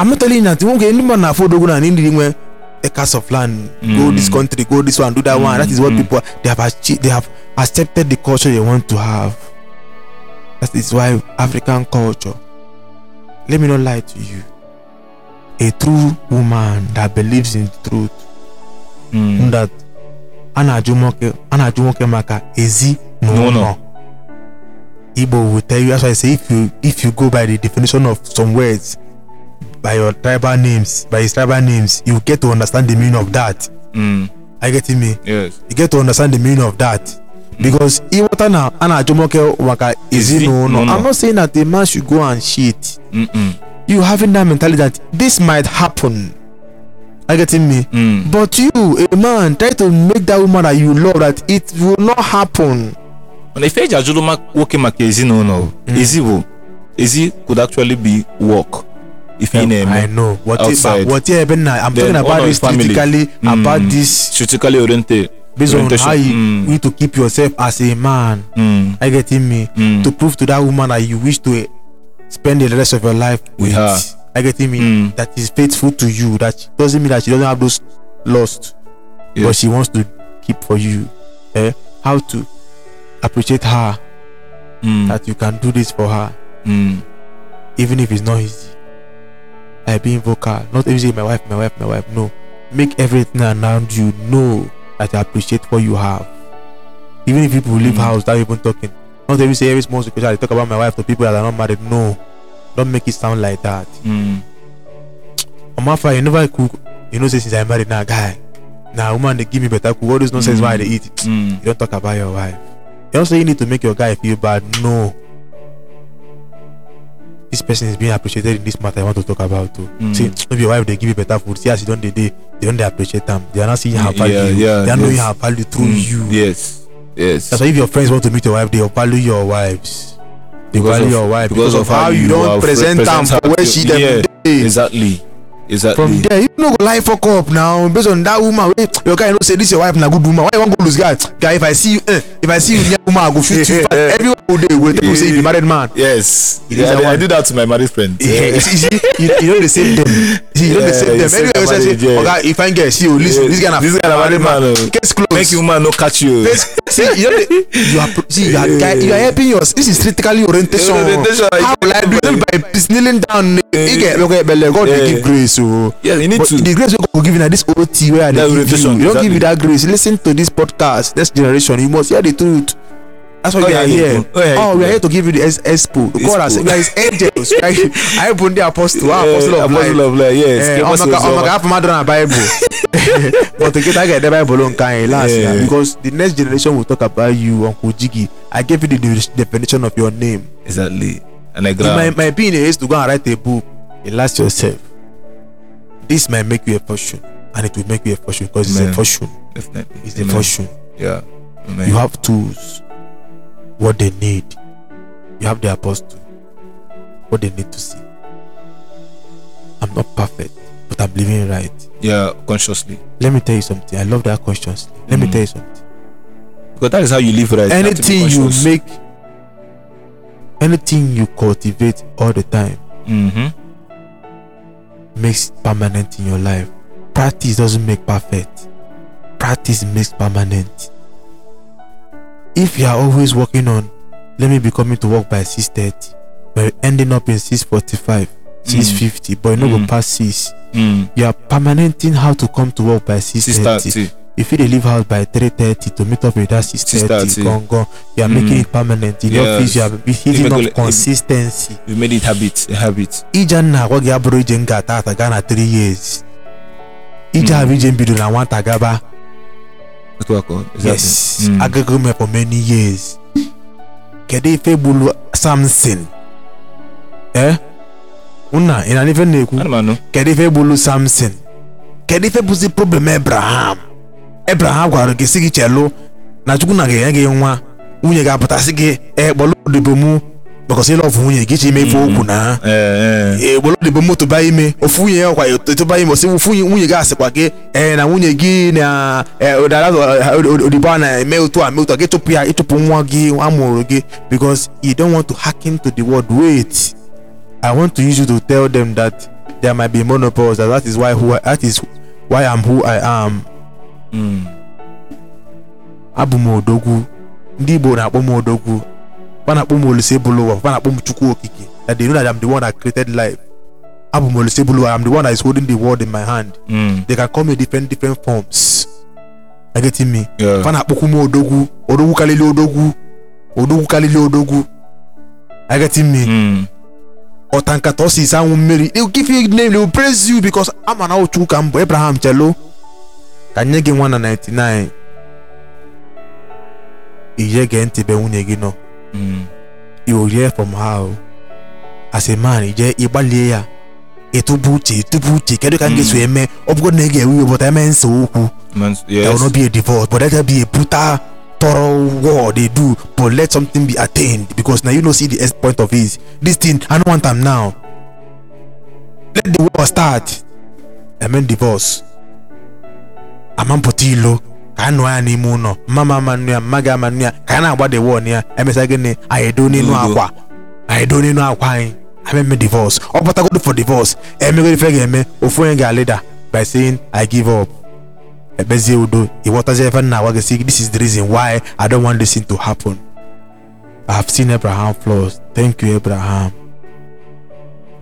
I'm not telling you that nwoke ndị mmadụ na-afụ Odogwu na ndị nwe acres of land go Mm. this country go this one do that Mm, one that is what mm. people they have achieved they have accepted the culture they want to have that is why African culture let me not lie to you a true woman that believes in truth Mm. that a na-ajụ nwoke a na-ajụ nwoke maka ezi na N'ụlọ. ụlọ Igbo will tell you that's why I say if you if you go by the definition of some words by your tribal names by his tribal names you get to understand the meaning of that Mm. are you getting me Yes. you get to understand the meaning of that because ịghọta na a na-ajụ nwoke maka ezinụlọ n'ụlọ. I'm not saying that a man should go and cheat Mm-mm. You having that mentality that this might happen are you getting me Mm. but you a man try to make that woman that you love that it will not happen Mana ife eji ma- nwoke maka ezinụlọ Mm. ezi bụ ezi could actually be work ife ị I know what outside. what I'm Then talking about this critically about Mm. this strategically oriented based on how you Mm. need to keep yourself as a man Mm. are you getting me Mm. to prove to that woman that you wish to spend the rest of your life With her. You getting me? Mm. That is faithful to you. That doesn't mean that she doesn't have those lost, but she wants to keep for you. Eh? How to appreciate her Mm. that you can do this for her, Mm. even if it's not easy. Like being vocal, not say my wife, my wife, my wife. No, make everything around you know that you appreciate what you have. Even if people leave Mm. house without even talking, not every say every small situation I talk about my wife to people that are not married. No, don't make it sound like that. Mm. you never cook you know since i married now guy na woman they give me better cook all those nonsense Mm. wey i dey eat Mm. you don't talk about your wife you say you need to make your guy feel bad no this person is being appreciated in this matter i want to talk about too Mm. see no be your wife they give you better food see as you don dey dey they don dey appreciate them. they are not seeing her Yeah, value yeah, they are knowing yes. her value through Mm. you Yes. Yes. that's why if your friends want to meet your wife they value your wives they Because value of- your wife because because, of how you don't present represent her where she dem yeah, dey. Exactly. Exactly. from there you no go lie fuck up now based on that woman wey your guy know say this your wife na good woman why you wan go lose guy guy if i see you eh, if i see you near woman i go shoot you fast [LAUGHS] everyone go dey wait people say you be married man Yes. It Yeah, I, I do that to my married friend. [LAUGHS] yeah you see you see, you, you no dey save them see you no dey save them anyway you say say oga if fine girl see o lis ten this guy na This guy na married man. oh. case close Make you man no catch you. Face- see you no dey you are see you are guy you are helping your this is critically orientation Orientation, how will i do it by kneeling down e get okay belle god dey give grace o. Yeah, you need but to. the grace God go give you na this OT I dey That give you. You don't give you that grace. Listen to this podcast. Next generation, you must hear the truth. That's why Oh, we yeah, are here. Oh, yeah, Oh, we are here to give you the es- expo. God has are his angels. I been the apostle. Ah, Yeah, apostle of apostle life. of life. Yes. Keep us ọmọ ka also- ọmọ ka afọ mmadụ na Bible. [LAUGHS] But nke ta ga-ede Bible nka anyị last Yeah. because the next generation will talk about you Uncle Jiggy. I gave you the de- definition of your name. Exactly. And I grab. my my opinion is to go and write a book. Last yourself. This might make you a fortune, and it will make you a fortune because it's a fortune. Definitely. It's a fortune. Yeah. Amen. You have tools, what they need. You have the apostle, what they need to see. I'm not perfect, but I'm living right. yeah, consciously. Let me tell you something. I love that consciously. Let me Mm. tell you something. because that is how you live right You have to be anything you conscious. make anything you cultivate all the time Mhm. Makes it permanent in your life. Practice doesn't make perfect. Practice makes permanent. If you are always working on let me be coming to work by 6:30 but ending up in 6:45 6:50 but you no go Mm. pass 6 Mm. you are permanenting how to come to work by 6:30 6:30. if you dey leave house by 3:30 to meet up with that 6:30 6:30. gangan you are Mm. making it permanent in your Yes. office you are hitting make up it- consistency You made it habit, a habit. ije a na-agwa gị abụrụ ije m ga-ata ata gaa na 3 years ije Mm. ahụ ije m bidoro na nwata gaba I call. Exactly. yes Mm. agago for many years kedu ife gburu samson eh nna ị na ife m na-ekwu m kedu ife gburu samson kedu ife bụzi problem abraham abraham gwara gị si gị chelụ na chukwu na ga-enye gị nwa nwunye ga-apụtasị gị ekpọlụ odibo mụ because ịlọfụ nwunye gị chi ime ife okwu na Eh, eh. egbolo odibo moto ba ime ofu nwunye ya kwa etoba ime osi ofu nwunye gị asịkwa gị ee na nwunye gị na eh, odibo a na-eme otu a mee otu a gị chụpụ ya ịchụpụ nwa gị amụrụ gị because you don't want to hearken to the word wait i want to use you to tell them that there might be monopause that that is why who I, that is why i'm who i am. Abụ m odogwu. Ndị igbo na-akpọ m odogwu. Fa na-akpọ m olise bụlụ ụwa fa na-akpọ m chukwu okike. That they know that i'm the one that created life. Abụ m olise bụlụ ụwa i'm the one that is holding the world in my hand. Mm. they can call me different different forms. You getting me? Fa na-akpọkwu m odogwu. Odogwu kalili odogwu. Odogwu kalili odogwu. You getting me? Mm. ọta nkata ọsịsa anwụ mmiri. They will give you name. They will praise you because ama na ka m bụ. Abraham chelo ka nye gị nwa na 99 ihe gee ntị be nwunye gị nọ. Mm. will hear from o. as a man ije ịgbalie ya. Ịtụbu uche ịtụbu uche. Kedu ka m ga-eso eme ọ bụgo na ị ga-ewe iwe bụta eme nse okwu there will not be a divorce but let there be a brutal thorough war they do but let something be attained. Because now you no see the end point of it. This thing i no want am now. Let the war start. I mean divorce ama mpụta ilo ka a nụọ ya n'ime ụlọ mma ama nnu ya mma gị ama nnu ya ka a na-agba the war ya emesa gịnị anyị edo n'elu akwa anyị edo n'elu akwa anyị ameme divorce ọ pụtagodo for divorce emegoro ife ga-eme ofu onye ga-alịda by saying i give up. Ekpezie udo ịghọtazie ebe m na-agwa gị sị this is the reason why i don't want this thing to happen. I have seen abraham flaws. Thank you abraham.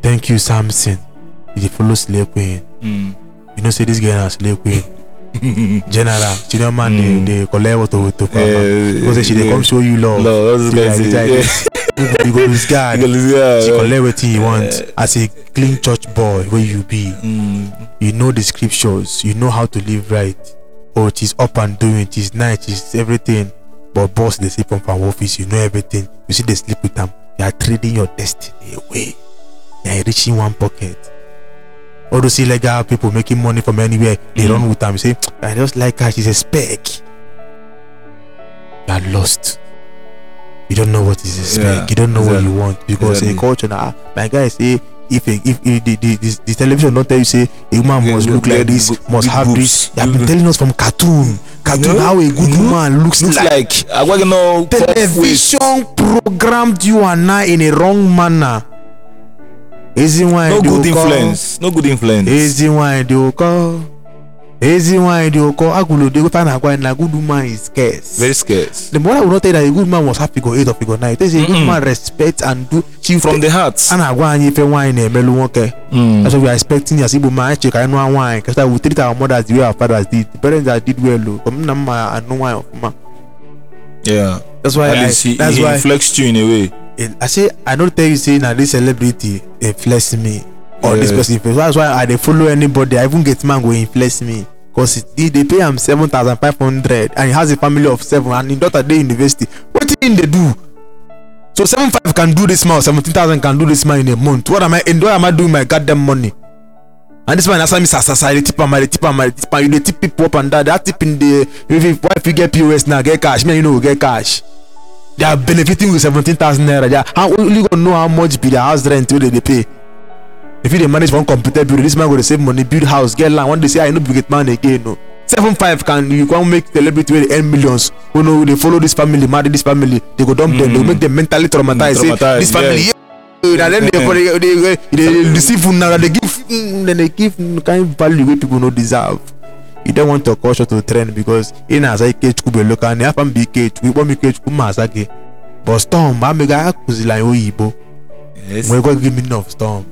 Thank you samson. You dey follow slay queen. Mm. you know say this girl na slay queen [LAUGHS] general chioma dey Mm. dey collect wotowoto from Eh, her because say she dey come show you love. No, that's Say [LAUGHS] what like I this, say. like this. you go lose guard she collect wetin you want as a clean church boy wey you be. Mm. you know the scriptures. You know how to live right. Oh it is up and doing. It is night. It is everything. But boss dey sleep on from office. You know everything. You still dey sleep with am you are trading your destiny away. You are enriching one pocket all those illegal people making money from anywhere they Mm. run with am say i just like her she's a speck you are lost. You don't know what is a speck Yeah, you don't know what you want because Exactly. a culture ah my guy say if a, if, if the, the, the, the television not tell you say a woman Yeah, must look like this big- must big have this. they have been telling us from cartoon. Cartoon know? how a good Mhm. woman looks, Looks like, like Agwagino television programmed you and I in a wrong manner ezi nwanyị No dị good ụkọ influence. No good influence. ezi nwanyị dị ụkọ ezi nwanyị dị ụkọ agụlụ dị ofe a na-agwa na good woman is scarce Very scarce. the mother will not tell you that a good man must have figure eight or figure nine it is a good man respect and do she From the heart. a na-agwa anyị ife nwaanyị na-emelu nwoke Mm. That's why we are expecting as Igbo check anyị nụọ nwaanyị because we treat our mothers the way our fathers did the parents that did well o comme nna m ma anụ nwaanyị ọfụma Yeah. that's why I, he, that's he why inflects you in a way. I say I don't tell you say na this celebrity influence me or this Yeah. person influence that's why I dey follow anybody. I even get man go influence me. Because they dey pay am seven thousand five hundred and he has a family of seven and him daughter dey university. Wetin him dey do? So seven five can do this man seventeen thousand can do this man in a month. What am I in what am I doing my goddamn money? And this man answer me sasasa I dey tip am I dey tip am I dey tip am. You dey tip people up and down. That tipping dey if why if you get POS now get cash. Me and you no go get cash they are benefiting with seventeen thousand naira. They are how only gonna know how much be their house rent wey they pay. If you dey manage one computer building this man go dey save money build house get land. One day say i no be great man again o seven five can you can make celebrity dey earn millions who know they follow this family marry this family. They go dump them they make them mentally traumatized say Traumatized, this family yeah. yeah. then they they they they deceive una they give mm, then they give mm, kind value wey people no deserve you don't want your culture to trend because ị na-aza ikechukwu bụ local na afa mba ikechukwu ịkpọ m ikechukwu ma aza gị but storm akụzila anyị oyibo Yes. nwere gwa gị meaning of storm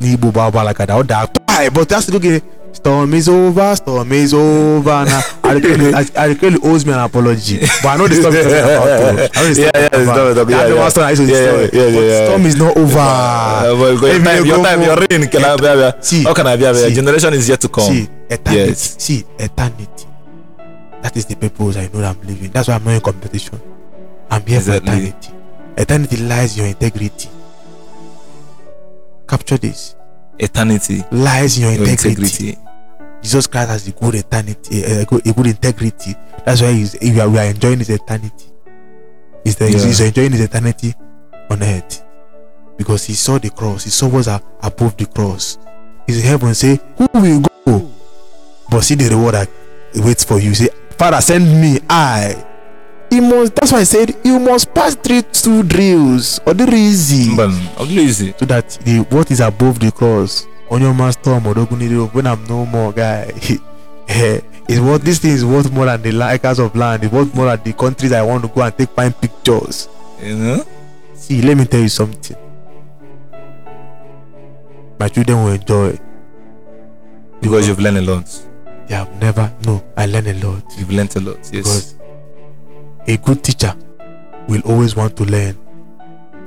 n'igbo bụ agbala kada ọ daa kpai but asị gị storm is over storm is over na Arikeli owes me an apology but I know the storm talking about though. I know the storm Yeah, yeah, you're the storm you're talking- That's the yeah, storm I used to yeah, yeah, yeah, But yeah. storm is not over Uh, your time, your time, your reign can I be? See, How can I be see. Generation is yet to come. See, eternity. Yes. See, eternity. That is the purpose I know that I'm living. That's why I'm not in competition. I'm here Exactly. for eternity. Eternity lies in your integrity. Capture this. Eternity, Lies in your, your integrity. integrity. Jesus Christ has a good eternity, a, a good, a good integrity. That's why he's, we, are, we are enjoying his eternity. He's, the, Yeah. he's enjoying his eternity on earth because he saw the cross. He saw what's above the cross. He's in heaven. Say, who will go? But see the reward that waits for you. Say, Father, send me. I. He must. That's why I said you must pass through two drills or the easy But so that the what is above the cross on your master Odoguniri when I'm no more guy [LAUGHS] eh, is what this thing is worth more than the acres of land it's worth more than the countries I want to go and take fine pictures You know? see let me tell you something my children will enjoy Because you've learned a lot. they have never no I learn a lot You've learned a lot. Yes. because a good teacher will always want to learn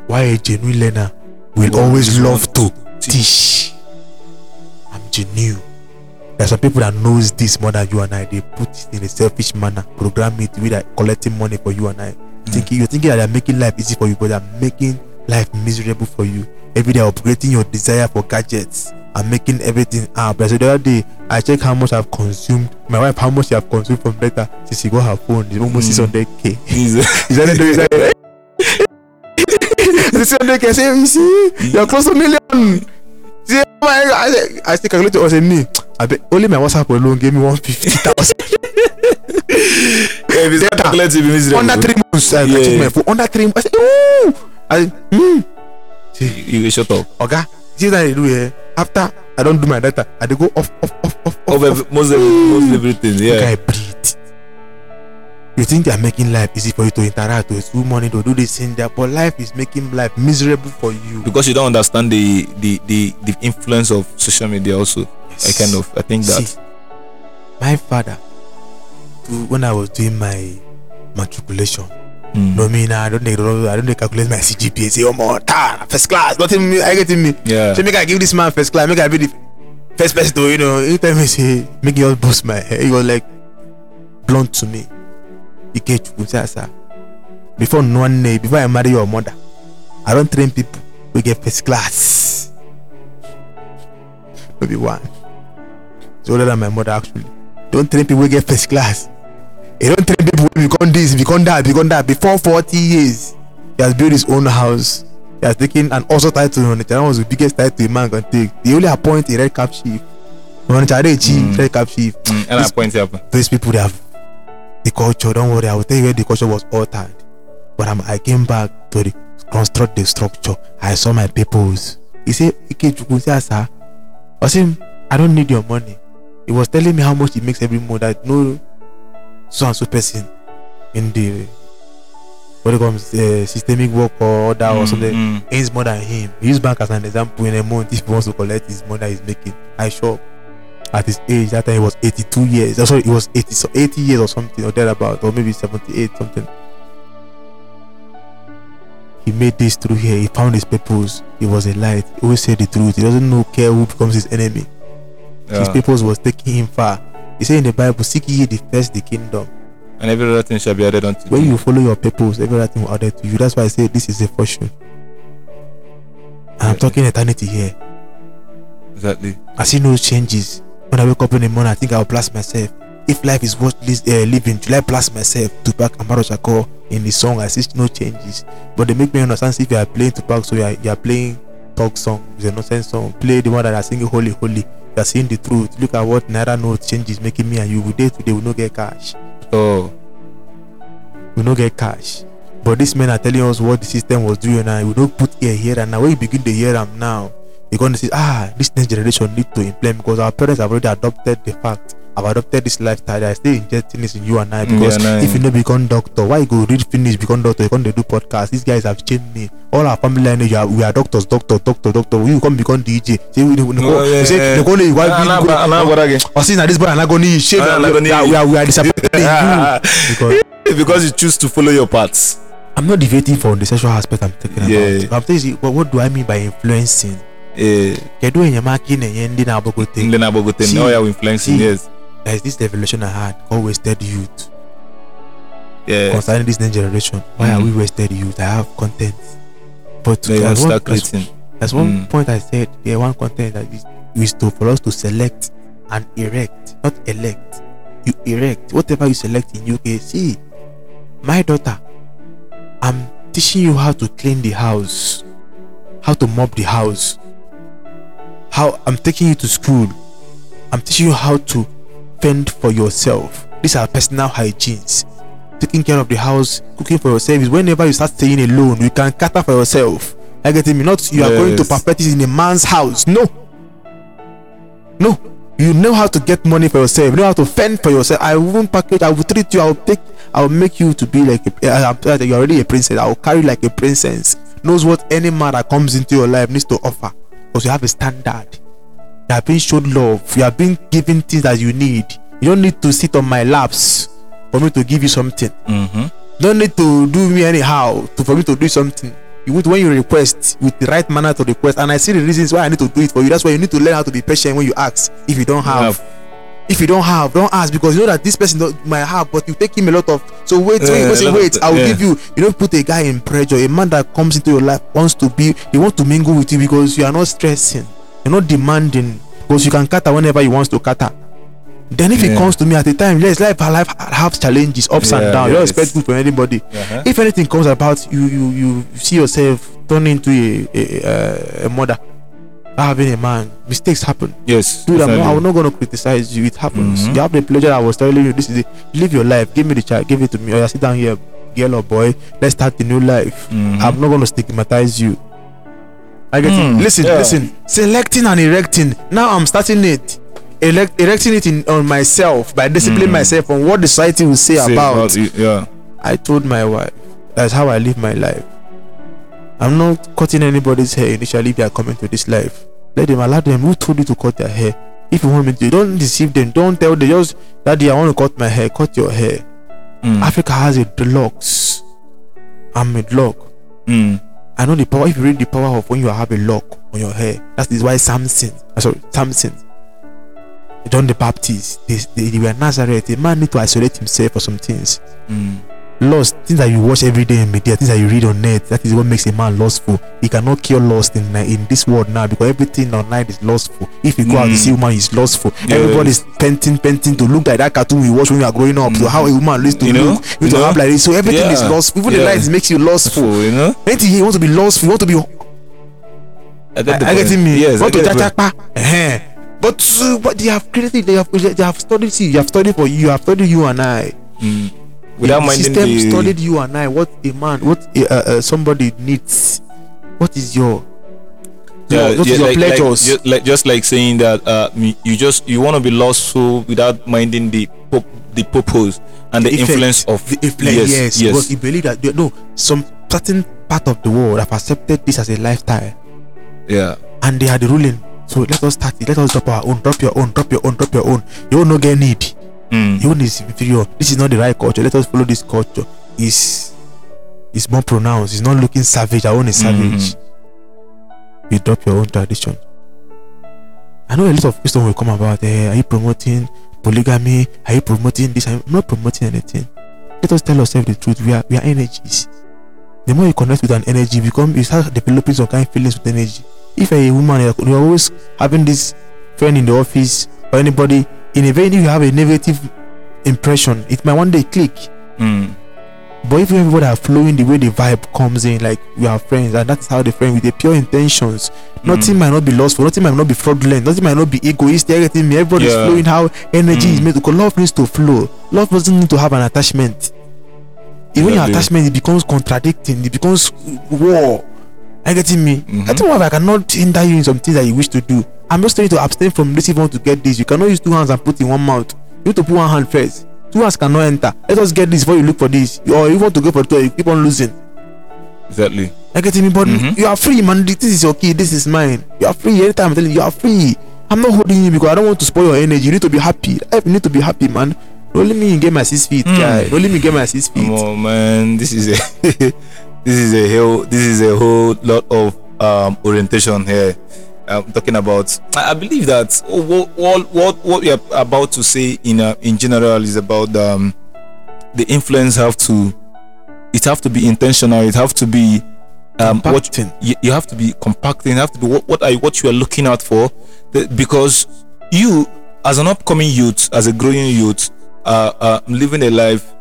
why a genuine learner will always love to to teach i'm genuine. There are some people that knows this more than you and i. They put it in a selfish manner program it with like collecting money for you and i. Thinking you're thinking that they're making life easy for you but they're making life miserable for you. Every day upgrading your desire for gadgets and making everything up. So the other day i check how much i've consumed. My wife how much she have consumed from data since she got her phone. It's almost Mm. 600k He's- [LAUGHS] is that the reason? The same day, I say, you see, you're close to million. Oh my God, I, say- I still calculate. I say, me, I bet only my WhatsApp alone gave me one fifty thousand if it's not calculated, be miserable. under three months. I, Yeah. check my phone under three months. I say, ooh, I hmm. You, you shut up. Oga, see that I do here. After I don't do my data, I dey go off, off, off, off, off. Of off. every, most, every, most everything. Yeah. I breathe. You think they are making life easy for you to interact with do money to do this thing there, but life is making life miserable for you. Because you don't understand the, the, the, the influence of social media also. I kind of I think that. See, my father, when I was doing my matriculation, Mm. no me now I don't need, I don't dey calculate my CGPA. Say, oh my ta, first class, nothing me, I getting me. Yeah. So make I give this man first class, make I be the first person to you know. He tell me say, make you all bust my head. He was like blunt to me. He say, sir. Before no one before I marry your mother, I don't train people. We get first class. Maybe one. It's older than my mother actually. Don't train people we get first class. You don't train people we become this, We become that, We become that. Before 40 years, he has built his own house. He has taken an also title. That was the biggest title a man can take. They only appoint a red cap chief. Chief, Mm. red cap chief. Mm. And This- that point happen. Those people they have the culture. Don't worry, I will tell you where the culture was altered. But I'm, I came back to the, construct the structure. I saw my peoples. He said, Ikechukwu, say, sir. I said, I don't need your money. He was telling me how much he makes every month. That no so and so person in the what it comes uh, systemic work or other or Mm, something mm. earns more than him. He use bank as an example in a month if he wants to collect his money he's making. I shop at his age that time he was 82 years. Oh, sorry, he was 80 so 80 years or something or thereabout or maybe 78 something. He made this through here. He found his purpose. He was a light. He always said the truth. He doesn't know care who becomes his enemy. His Yeah. purpose was taking him far. He said in the Bible, "Seek ye the first the kingdom." And every other thing shall be added unto you. When you follow your purpose, everything will add to you. That's why I say this is a fortune. And I'm talking eternity here. Exactly. I see no changes. When I wake up in the morning, I think I'll blast myself. If life is worth uh, living, should I blast myself? Tupac Amaru Shakur in the song, I see no changes. But they make me understand if you are playing to Tupac, so you are, you are playing talk song, it's a nonsense song. Play the one that are singing holy, holy. You you're saying the truth. Look at what Naira note change is making me and you. We day today, we no get cash. Oh, We no get cash. But these men are telling us what the system was doing and we don't put ear here and now you begin to hear them now, you're going to say, ah, this next generation need to implement because our parents have already adopted the fact. I've adopted this lifestyle. I still injecting this in you and I Mm, because yeah, nah, if you yeah. no become doctor, why go read finish become doctor? You come to do podcast. These guys have changed me. All our family line, you are, we are doctors, doctor, doctor, doctor. You come become DJ. Say we, we, Oh, yeah, we say yeah. they go to why Ah, we nah, nah, nah, what again? or since na this boy and I go need shame. We, nah, are- we are we are disappointing you [LAUGHS] because because you choose to follow your paths. I'm not debating for the sexual aspect I'm talking Yeah. about. I'm you, but what do I mean by influencing? Eh, Kedu enyemaka ị na-enye ndị na-agbagote ndị na-agbagote See, na ọ ya influencing yes there is this revelation I had called wasted youth yeah concerning this next generation. Why are Mhm. we wasted youth? I have content, but have there's one, start there's, one Mm. point I said. Yeah, one content that is, is to for us to select and erect, not elect. You erect whatever you select in UK. See, my daughter, I'm teaching you how to clean the house, how to mop the house. How I'm taking you to school. I'm teaching you how to fend for yourself. These are personal hygienes. Taking care of the house, cooking for yourself is whenever you start staying alone, you can cater for yourself. I get me. Not you are going to perfect it in a man's house. No. No. You know how to get money for yourself. You know how to fend for yourself. I won't package. I will treat you. I will take. I will make you to be like a. Uh, I- You're already a princess. I will carry like a princess. Knows what any man that comes into your life needs to offer. Because you have a standard. You have been shown love. You have been given things that you need. You don't need to sit on my laps for me to give you something. mm-hmm. don't need to do me anyhow to for me to do something. You would when you request with the right manner to request, and I see the reasons why I need to do it for you. That's why you need to learn how to be patient when you ask. If you don't have, if you don't have, don't ask because you know that this person might have, but you take him a lot of. So wait, Yeah, wait, wait, wait. I will yeah. give you. You don't put a guy in pressure. A man that comes into your life wants to be. He wants to mingle with you because you are not stressing. You're not demanding because you can cater whenever you wants to cater. Then if it Yeah. comes to me at a time, yes, life life have challenges, ups and downs. You don't expect good from anybody Uh-huh. if anything comes about you you you see yourself turning into a a, a, a mother having a man. Mistakes happen. Yes dude I'm not, i'm not going to criticize you. It happens. Mhm. you have the pleasure i was telling you. This is it. Live your life. Give me the child give it to me. Or you sit down here girl or boy. Let's start the new life. Mhm. i'm not going to stigmatize you. I get Hmm, it listen yeah. listen. Selecting and erecting. Now i'm starting it. Elect, erecting it in, on myself by disciplining Hmm. myself on what the society will say, Say about. it, yeah. I told my wife that's how I live my life. I'm not cutting anybody's hair initially if they are coming to this life. Let them allow them. Who told you to cut their hair? If you want me to, don't deceive them. Don't tell them just daddy, I want to cut my hair. Cut your hair. Mm. Africa has a locks. I'm a lock. Mm. I know the power. If you read the power of when you have a lock on your hair, that is why Samson, uh, sorry, Samson, John the Baptist, they, they, they were Nazareth. A man need to isolate himself for some things. Mm. Lost, things that you watch every day in media, things that you read on net, that is what makes a man lustful. He cannot cure lust in uh, in this world now because everything online is lustful. If you go out to Mm. see a woman, he's lustful. Yes. Everybody's painting, painting to look like that cartoon we watch when we are growing up. So how a woman used to You look, you You to know? have like this. So everything is Yeah. lustful. Even the Yeah. lights makes you lustful. You know Anything you want to be lustful, you want to be I get the I, I getting me. yes I Want to get the chachapa. Eh. But uh, but they have created they have they have studied see, you have studied for you, you have studied you and I. Mm. Without the minding system the studied you and I. What a man, what a, uh, uh, somebody needs. What is your yeah, what yeah, your like, pleasures? Like, just, like just like saying that uh, you just you want to be lustful without minding the pop, the purpose and the, effect, influence of the influence. yes Yes, yes, Because you believe that they- no, some certain part of the world have accepted this as a lifestyle, yeah and they are the ruling. So let us start it. Let us drop our own. Drop your own. Drop your own. Drop your own. You will not get need. Mm. Own is inferior. This is not the right culture. Let us follow this culture. Is is more pronounced. It's not looking savage. Our own is savage. You drop your own tradition. I know a lot of questions will come about. Eh, are you promoting polygamy? Are you promoting this? I'm not promoting anything. Let us tell ourselves the truth. We are we are energies. The more you connect with an energy, you become you start developing some kind of feelings with energy. If you're a woman, you're always having this friend in the office or anybody in a very you have a negative impression, it might one day click. Mm. But if everybody are flowing the way the vibe comes in, like we are friends, and that's how the friend with the pure intentions. Nothing Mm. might not be lost for nothing might not be fraudulent, nothing might not be egoistic, everything. Everybody's Yeah. flowing how energy is Mm. made because love needs to flow. Love doesn't need to have an attachment. Even your attachment it becomes contradicting, it becomes war. Are you getting me? Mhm. I think why I cannot hinder you in some things that you wish to do. I'm just trying to abstain from this if you want to get this. You cannot use two hands and put in one mouth. You need to put one hand first. Two hands cannot enter. Let us get this before you look for this. Or if you want to go for two, you keep on losing. Exactly. I get me, but Mhm. you are free, man. This is your key. This is mine. You are free. Anytime I'm telling you, you are free. I'm not holding you because I don't want to spoil your energy. You need to be happy. You need to be happy, man. Don't let me get my six feet, Mm. guy. Don't let me get my six feet. Come on, man. This is a [LAUGHS] this is a whole this is a whole lot of um orientation here. I'm talking about. I I believe that what what what, we are about to say in uh, in general is about um the influence have to it have to be intentional. It have to be um what you, you have to be compacting. You have to be what what are you- what you are looking out for, The- because you as an upcoming youth, as a growing youth, uh, uh living a life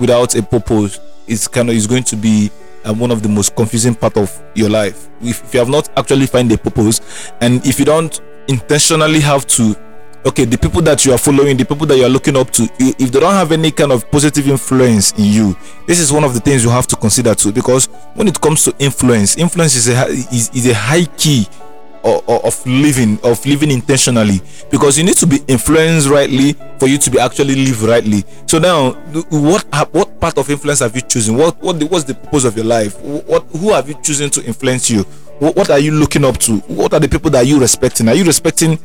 without a purpose is kind of is going to be uh, one of the most confusing part of your life. If, if you have not actually find a purpose and if you don't intentionally have to okay the people that you are following the people that you are looking up to if they don't have any kind of positive influence in you this is one of the things you have to consider too because when it comes to influence influence is a is, is a high key o- o- of living of living intentionally. Because you need to be influenced rightly for you to be actually live rightly. So now what what part of influence have you chosen? What what the, what's the purpose of your life? What who have you chosen to influence you? What, what are you looking up to? What are the people that you respecting? Are you respecting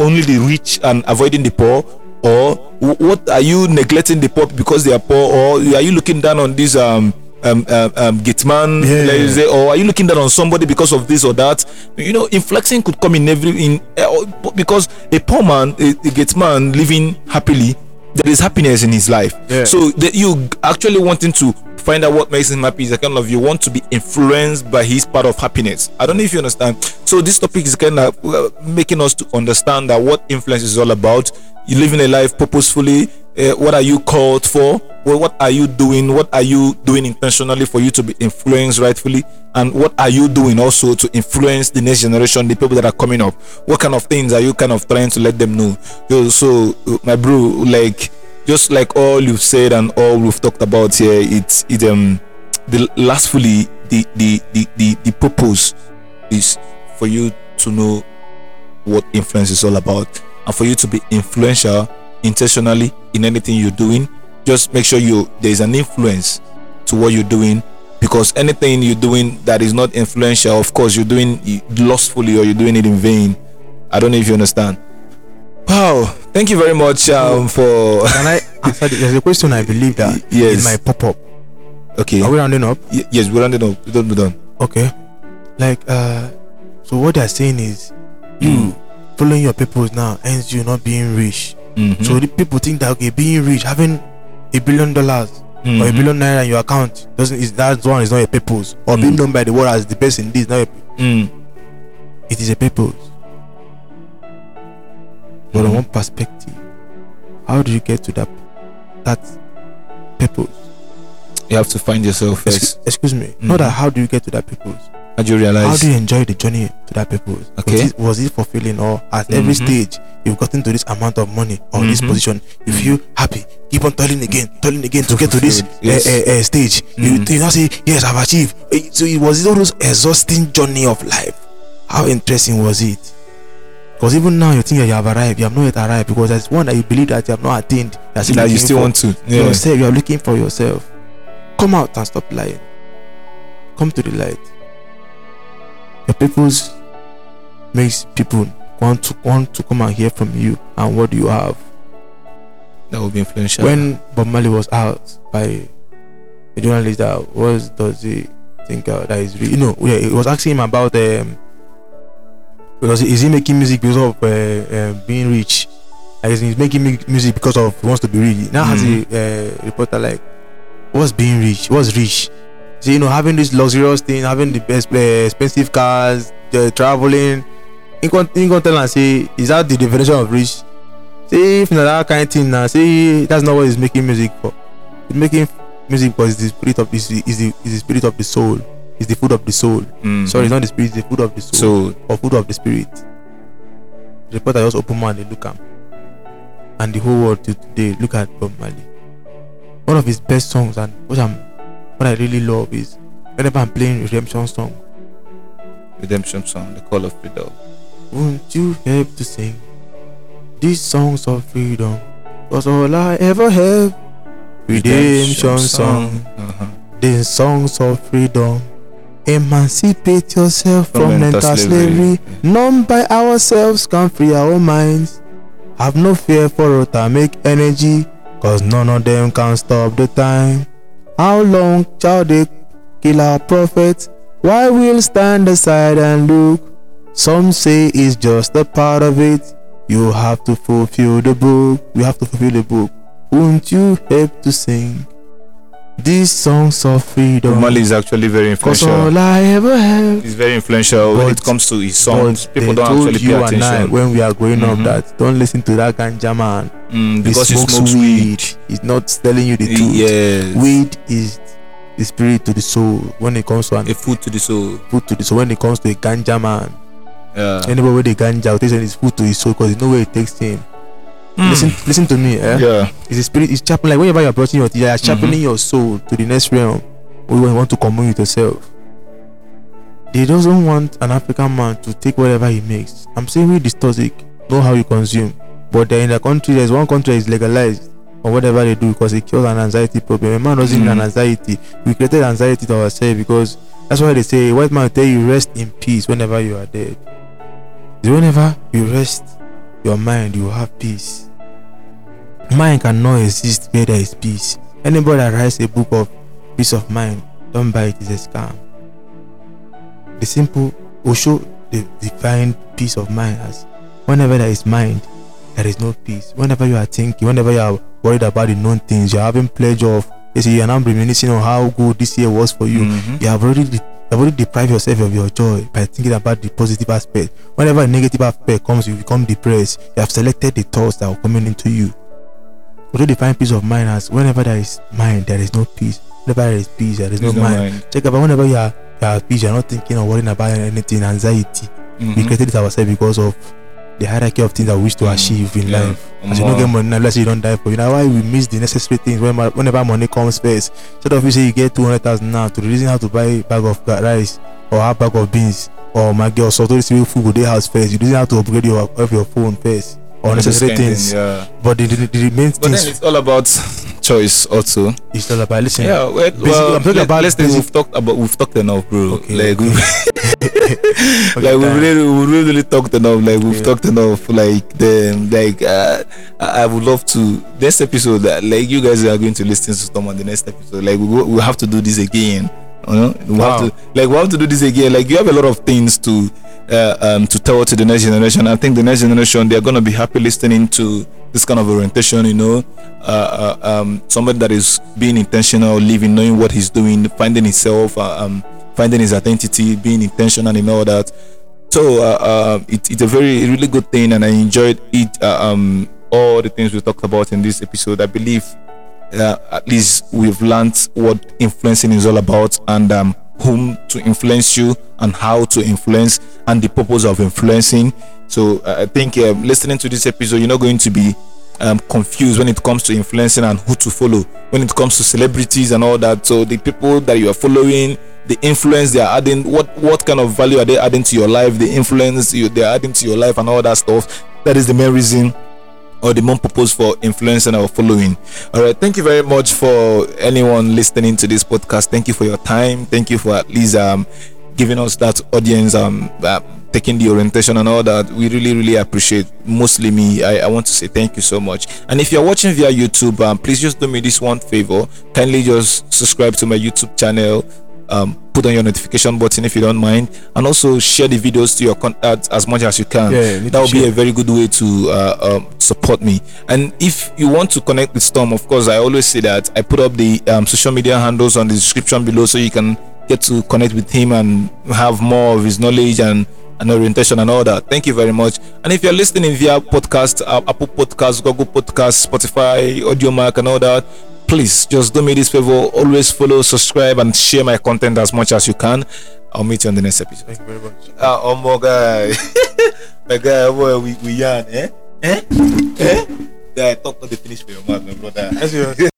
only the rich and avoiding the poor? Or what are you neglecting the poor because they are poor? Or are you looking down on these um um, um, um gate man Yeah. let you say, or are you looking down on somebody because of this or that? You know inflexing could come in every in uh, because a poor man a, a gate man living happily there is happiness in his life. Yeah. so that you actually wanting to find out what makes him happy is a kind of you want to be influenced by his part of happiness. I don't know if you understand. So this topic is kind of uh, making us to understand that what influence is all about. You living a life purposefully uh, what are you called for? Well, what are you doing? What are you doing intentionally for you to be influenced rightfully? And what are you doing also to influence the next generation the people that are coming up? What kind of things are you kind of trying to let them know? So my bro like just like all you've said and all we've talked about here it's it um the lastfully the the the the, the purpose is for you to know what influence is all about. And for you to be influential intentionally in anything you're doing just make sure you there is an influence to what you're doing because anything you're doing that is not influential of course you're doing it lustfully or you're doing it in vain i don't know if you understand wow thank you very much um for Can I [LAUGHS] answer? The, there's a question I believe that Yes. it might pop up. okay Are we rounding up? Y- yes we're rounding up don't be done Okay. Like, uh, so what they're saying is, you following your purpose now ends you not being rich. Mhm. So the people think that okay, being rich, having a billion dollars or a Mhm. billion naira in your account doesn't is that one is not a purpose or being Mm. known by the world as the best in this. Not a, Mm. it is a purpose. But on Mhm. one perspective, how do you get to that that purpose? you have to find yourself Excuse, first excuse me. Mhm. Not that how do you get to that purpose? How do you realize How do you enjoy the journey to that purpose? Okay. Was it, was it fulfilling or at every Mhm. stage you've gotten to this amount of money or this Mhm. position, you feel happy, keep on toiling again, toiling again to To get to this yes. uh, uh, stage. You, Mhm. you now say, Yes, I've achieved. So it was all those exhausting journey of life. How interesting was it? Because even now you think that you have arrived, you have not yet arrived because there's one that you believe that you have not attained. That you looking still for want to yeah yourself, you are looking for yourself. Come out and stop lying. Come to the light. Your purpose makes people want to want to come and hear from you and what do you have. that will be influential. When Bob Marley was out by a journalist that what does he think uh, that is you know yeah, it was asking him about um because is he making music because of uh, uh, being rich? Like he's making music because of he wants to be rich. Now has a uh, reporter like what's being rich? What's rich so you know having this luxurious thing having the best uh, expensive cars uh, traveling he can he can tell and say is that the definition of rich say if na that kind of thing na say that's not what he's making music for he's making music because it's the spirit of is the, is the is the spirit of the soul. It's the food of the soul. Mhm. Sorry, it's not the spirit, it's the food of the soul. So or food of the spirit. The reporter just open they look at And the whole world till today look at Bob Marley. One of his best songs and what I'm what I really love is whenever I'm playing redemption song, redemption song, the call of freedom. won't you help to sing these songs of freedom? Cause all I ever have redemption song. Uh-huh. These songs of freedom. Emancipate yourself From from, mental mental slavery. slavery. None by ourselves can free our minds. Have no fear for atomic energy, cause none of them can stop the time. How long shall they kill our prophets? Why we'll stand aside and look? Some say it's just a part of it. You have to fulfill the book. We have to fulfill the book. Won't you help to sing these songs of freedom? Bob Marley is actually very influential. all I ever have. He's very influential when it comes to his songs. People don't actually pay and I attention when we are growing Mhm. up that don't listen to that ganja man. Mm, He because he smokes, smokes weed. He's not telling you the truth. Yes. Weed is the spirit to the soul when it comes to an a food to the soul. food to the soul. When it comes to a ganja man, Yeah. anybody with a ganja will take his food to his soul because you know where it takes him. Mm. Listen, listen to me. Eh? Yeah. It's a spirit. It's sharpening. Like whenever you're brushing your teeth, you're sharpening your soul to the next realm. When you want to commune with yourself. They doesn't want an African man to take whatever he makes. I'm saying we distorted, know how you consume. But then in the country, there's one country that is legalized or whatever they do because it cures an anxiety problem. A man doesn't need an Mhm. anxiety. We created anxiety to ourselves because that's why they say white man will tell you rest in peace whenever you are dead. Whenever you rest your mind, you will have peace. Mind cannot exist where there is peace. Anybody that writes a book of peace of mind, don't buy it, it is a scam. The simple Osho de- defined peace of mind as whenever there is mind, there is no peace. Whenever you are thinking, whenever you are worried about the known things, you're having pleasure of you see, you're now reminiscing on how good this year was for you. Mhm. You have already de- you have already deprived yourself of your joy by thinking about the positive aspect. Whenever a negative aspect comes, you become depressed. You have selected the thoughts that are coming into you. Although define peace of mind as whenever there is mind, there is no peace. Whenever there is peace, there is There's no, no mind. mind. Check about whenever you are, you are at peace, you're not thinking or worrying about anything, anxiety. We Mhm. created it ourselves because of the hierarchy of things that we wish to Mm, achieve in yeah. life. As you don't get money, now you don't die for you. Now why we miss the necessary things when, whenever money comes first. Instead of you say you get two hundred thousand now to the reason how to buy a bag of rice or half bag of beans or or salt, to the real food go dey house first. You reason how to upgrade your of your phone first or All this necessary kind of things. Yeah. But the, the, the main But then it's all about choice also. It's all about listen. Yeah, well, Basically, well I'm talking let, about let's basic- we've talked about we've talked enough, bro. Okay, like [LAUGHS] [LAUGHS] we Okay, like we really we really, really talked enough. Like we've Yeah. talked enough. Like the like uh, I would love to next episode. uh, Like you guys are going to listen to Tom on the next episode. Like we we have to do this again. You know, we Wow. have to like we have to do this again. Like you have a lot of things to uh, um to tell to the next generation. I think the next generation they're gonna be happy listening to this kind of orientation. You know, uh, uh, um somebody that is being intentional, living, knowing what he's doing, finding himself, uh, um finding his identity, being intentional and all that. So uh, uh, it, it's a very really good thing, and I enjoyed it. Uh, um, all the things we talked about in this episode. I believe uh, at least we've learned what influencing is all about, and um, whom to influence you, and how to influence, and the purpose of influencing. So uh, I think um, listening to this episode, you're not going to be um, confused when it comes to influencing and who to follow. When it comes to celebrities and all that, so the people that you are following, the influence they are adding, what what kind of value are they adding to your life? The influence you they are adding to your life and all that stuff. That is the main reason or the main purpose for influencing our following. All right, thank you very much for anyone listening to this podcast. Thank you for your time. Thank you for at least um giving us that audience um uh, taking the orientation and all that. We really really appreciate. Mostly me, I, I want to say thank you so much. And if you're watching via YouTube, um, please just do me this one favor. Kindly just subscribe to my YouTube channel um, put on your notification button if you don't mind, and also share the videos to your contacts as much as you can. Yeah, you that would be a very good way to uh, um, support me. And if you want to connect with Storm, of course, I always say that I put up the um, social media handles on the description below, so you can get to connect with him and have more of his knowledge and and orientation and all that. Thank you very much. And if you're listening via podcast, uh, Apple Podcasts, Google Podcasts, Spotify, Audiomack, and all that, please just do me this favor. Always follow, subscribe, and share my content as much as you can. I'll meet you on the next episode. Thank you very much. Ah, oh [LAUGHS] my guy, my guy, boy, we we yarn, eh? Eh? Eh? Guy, talk not the finish for your mouth, my brother. Yes, you-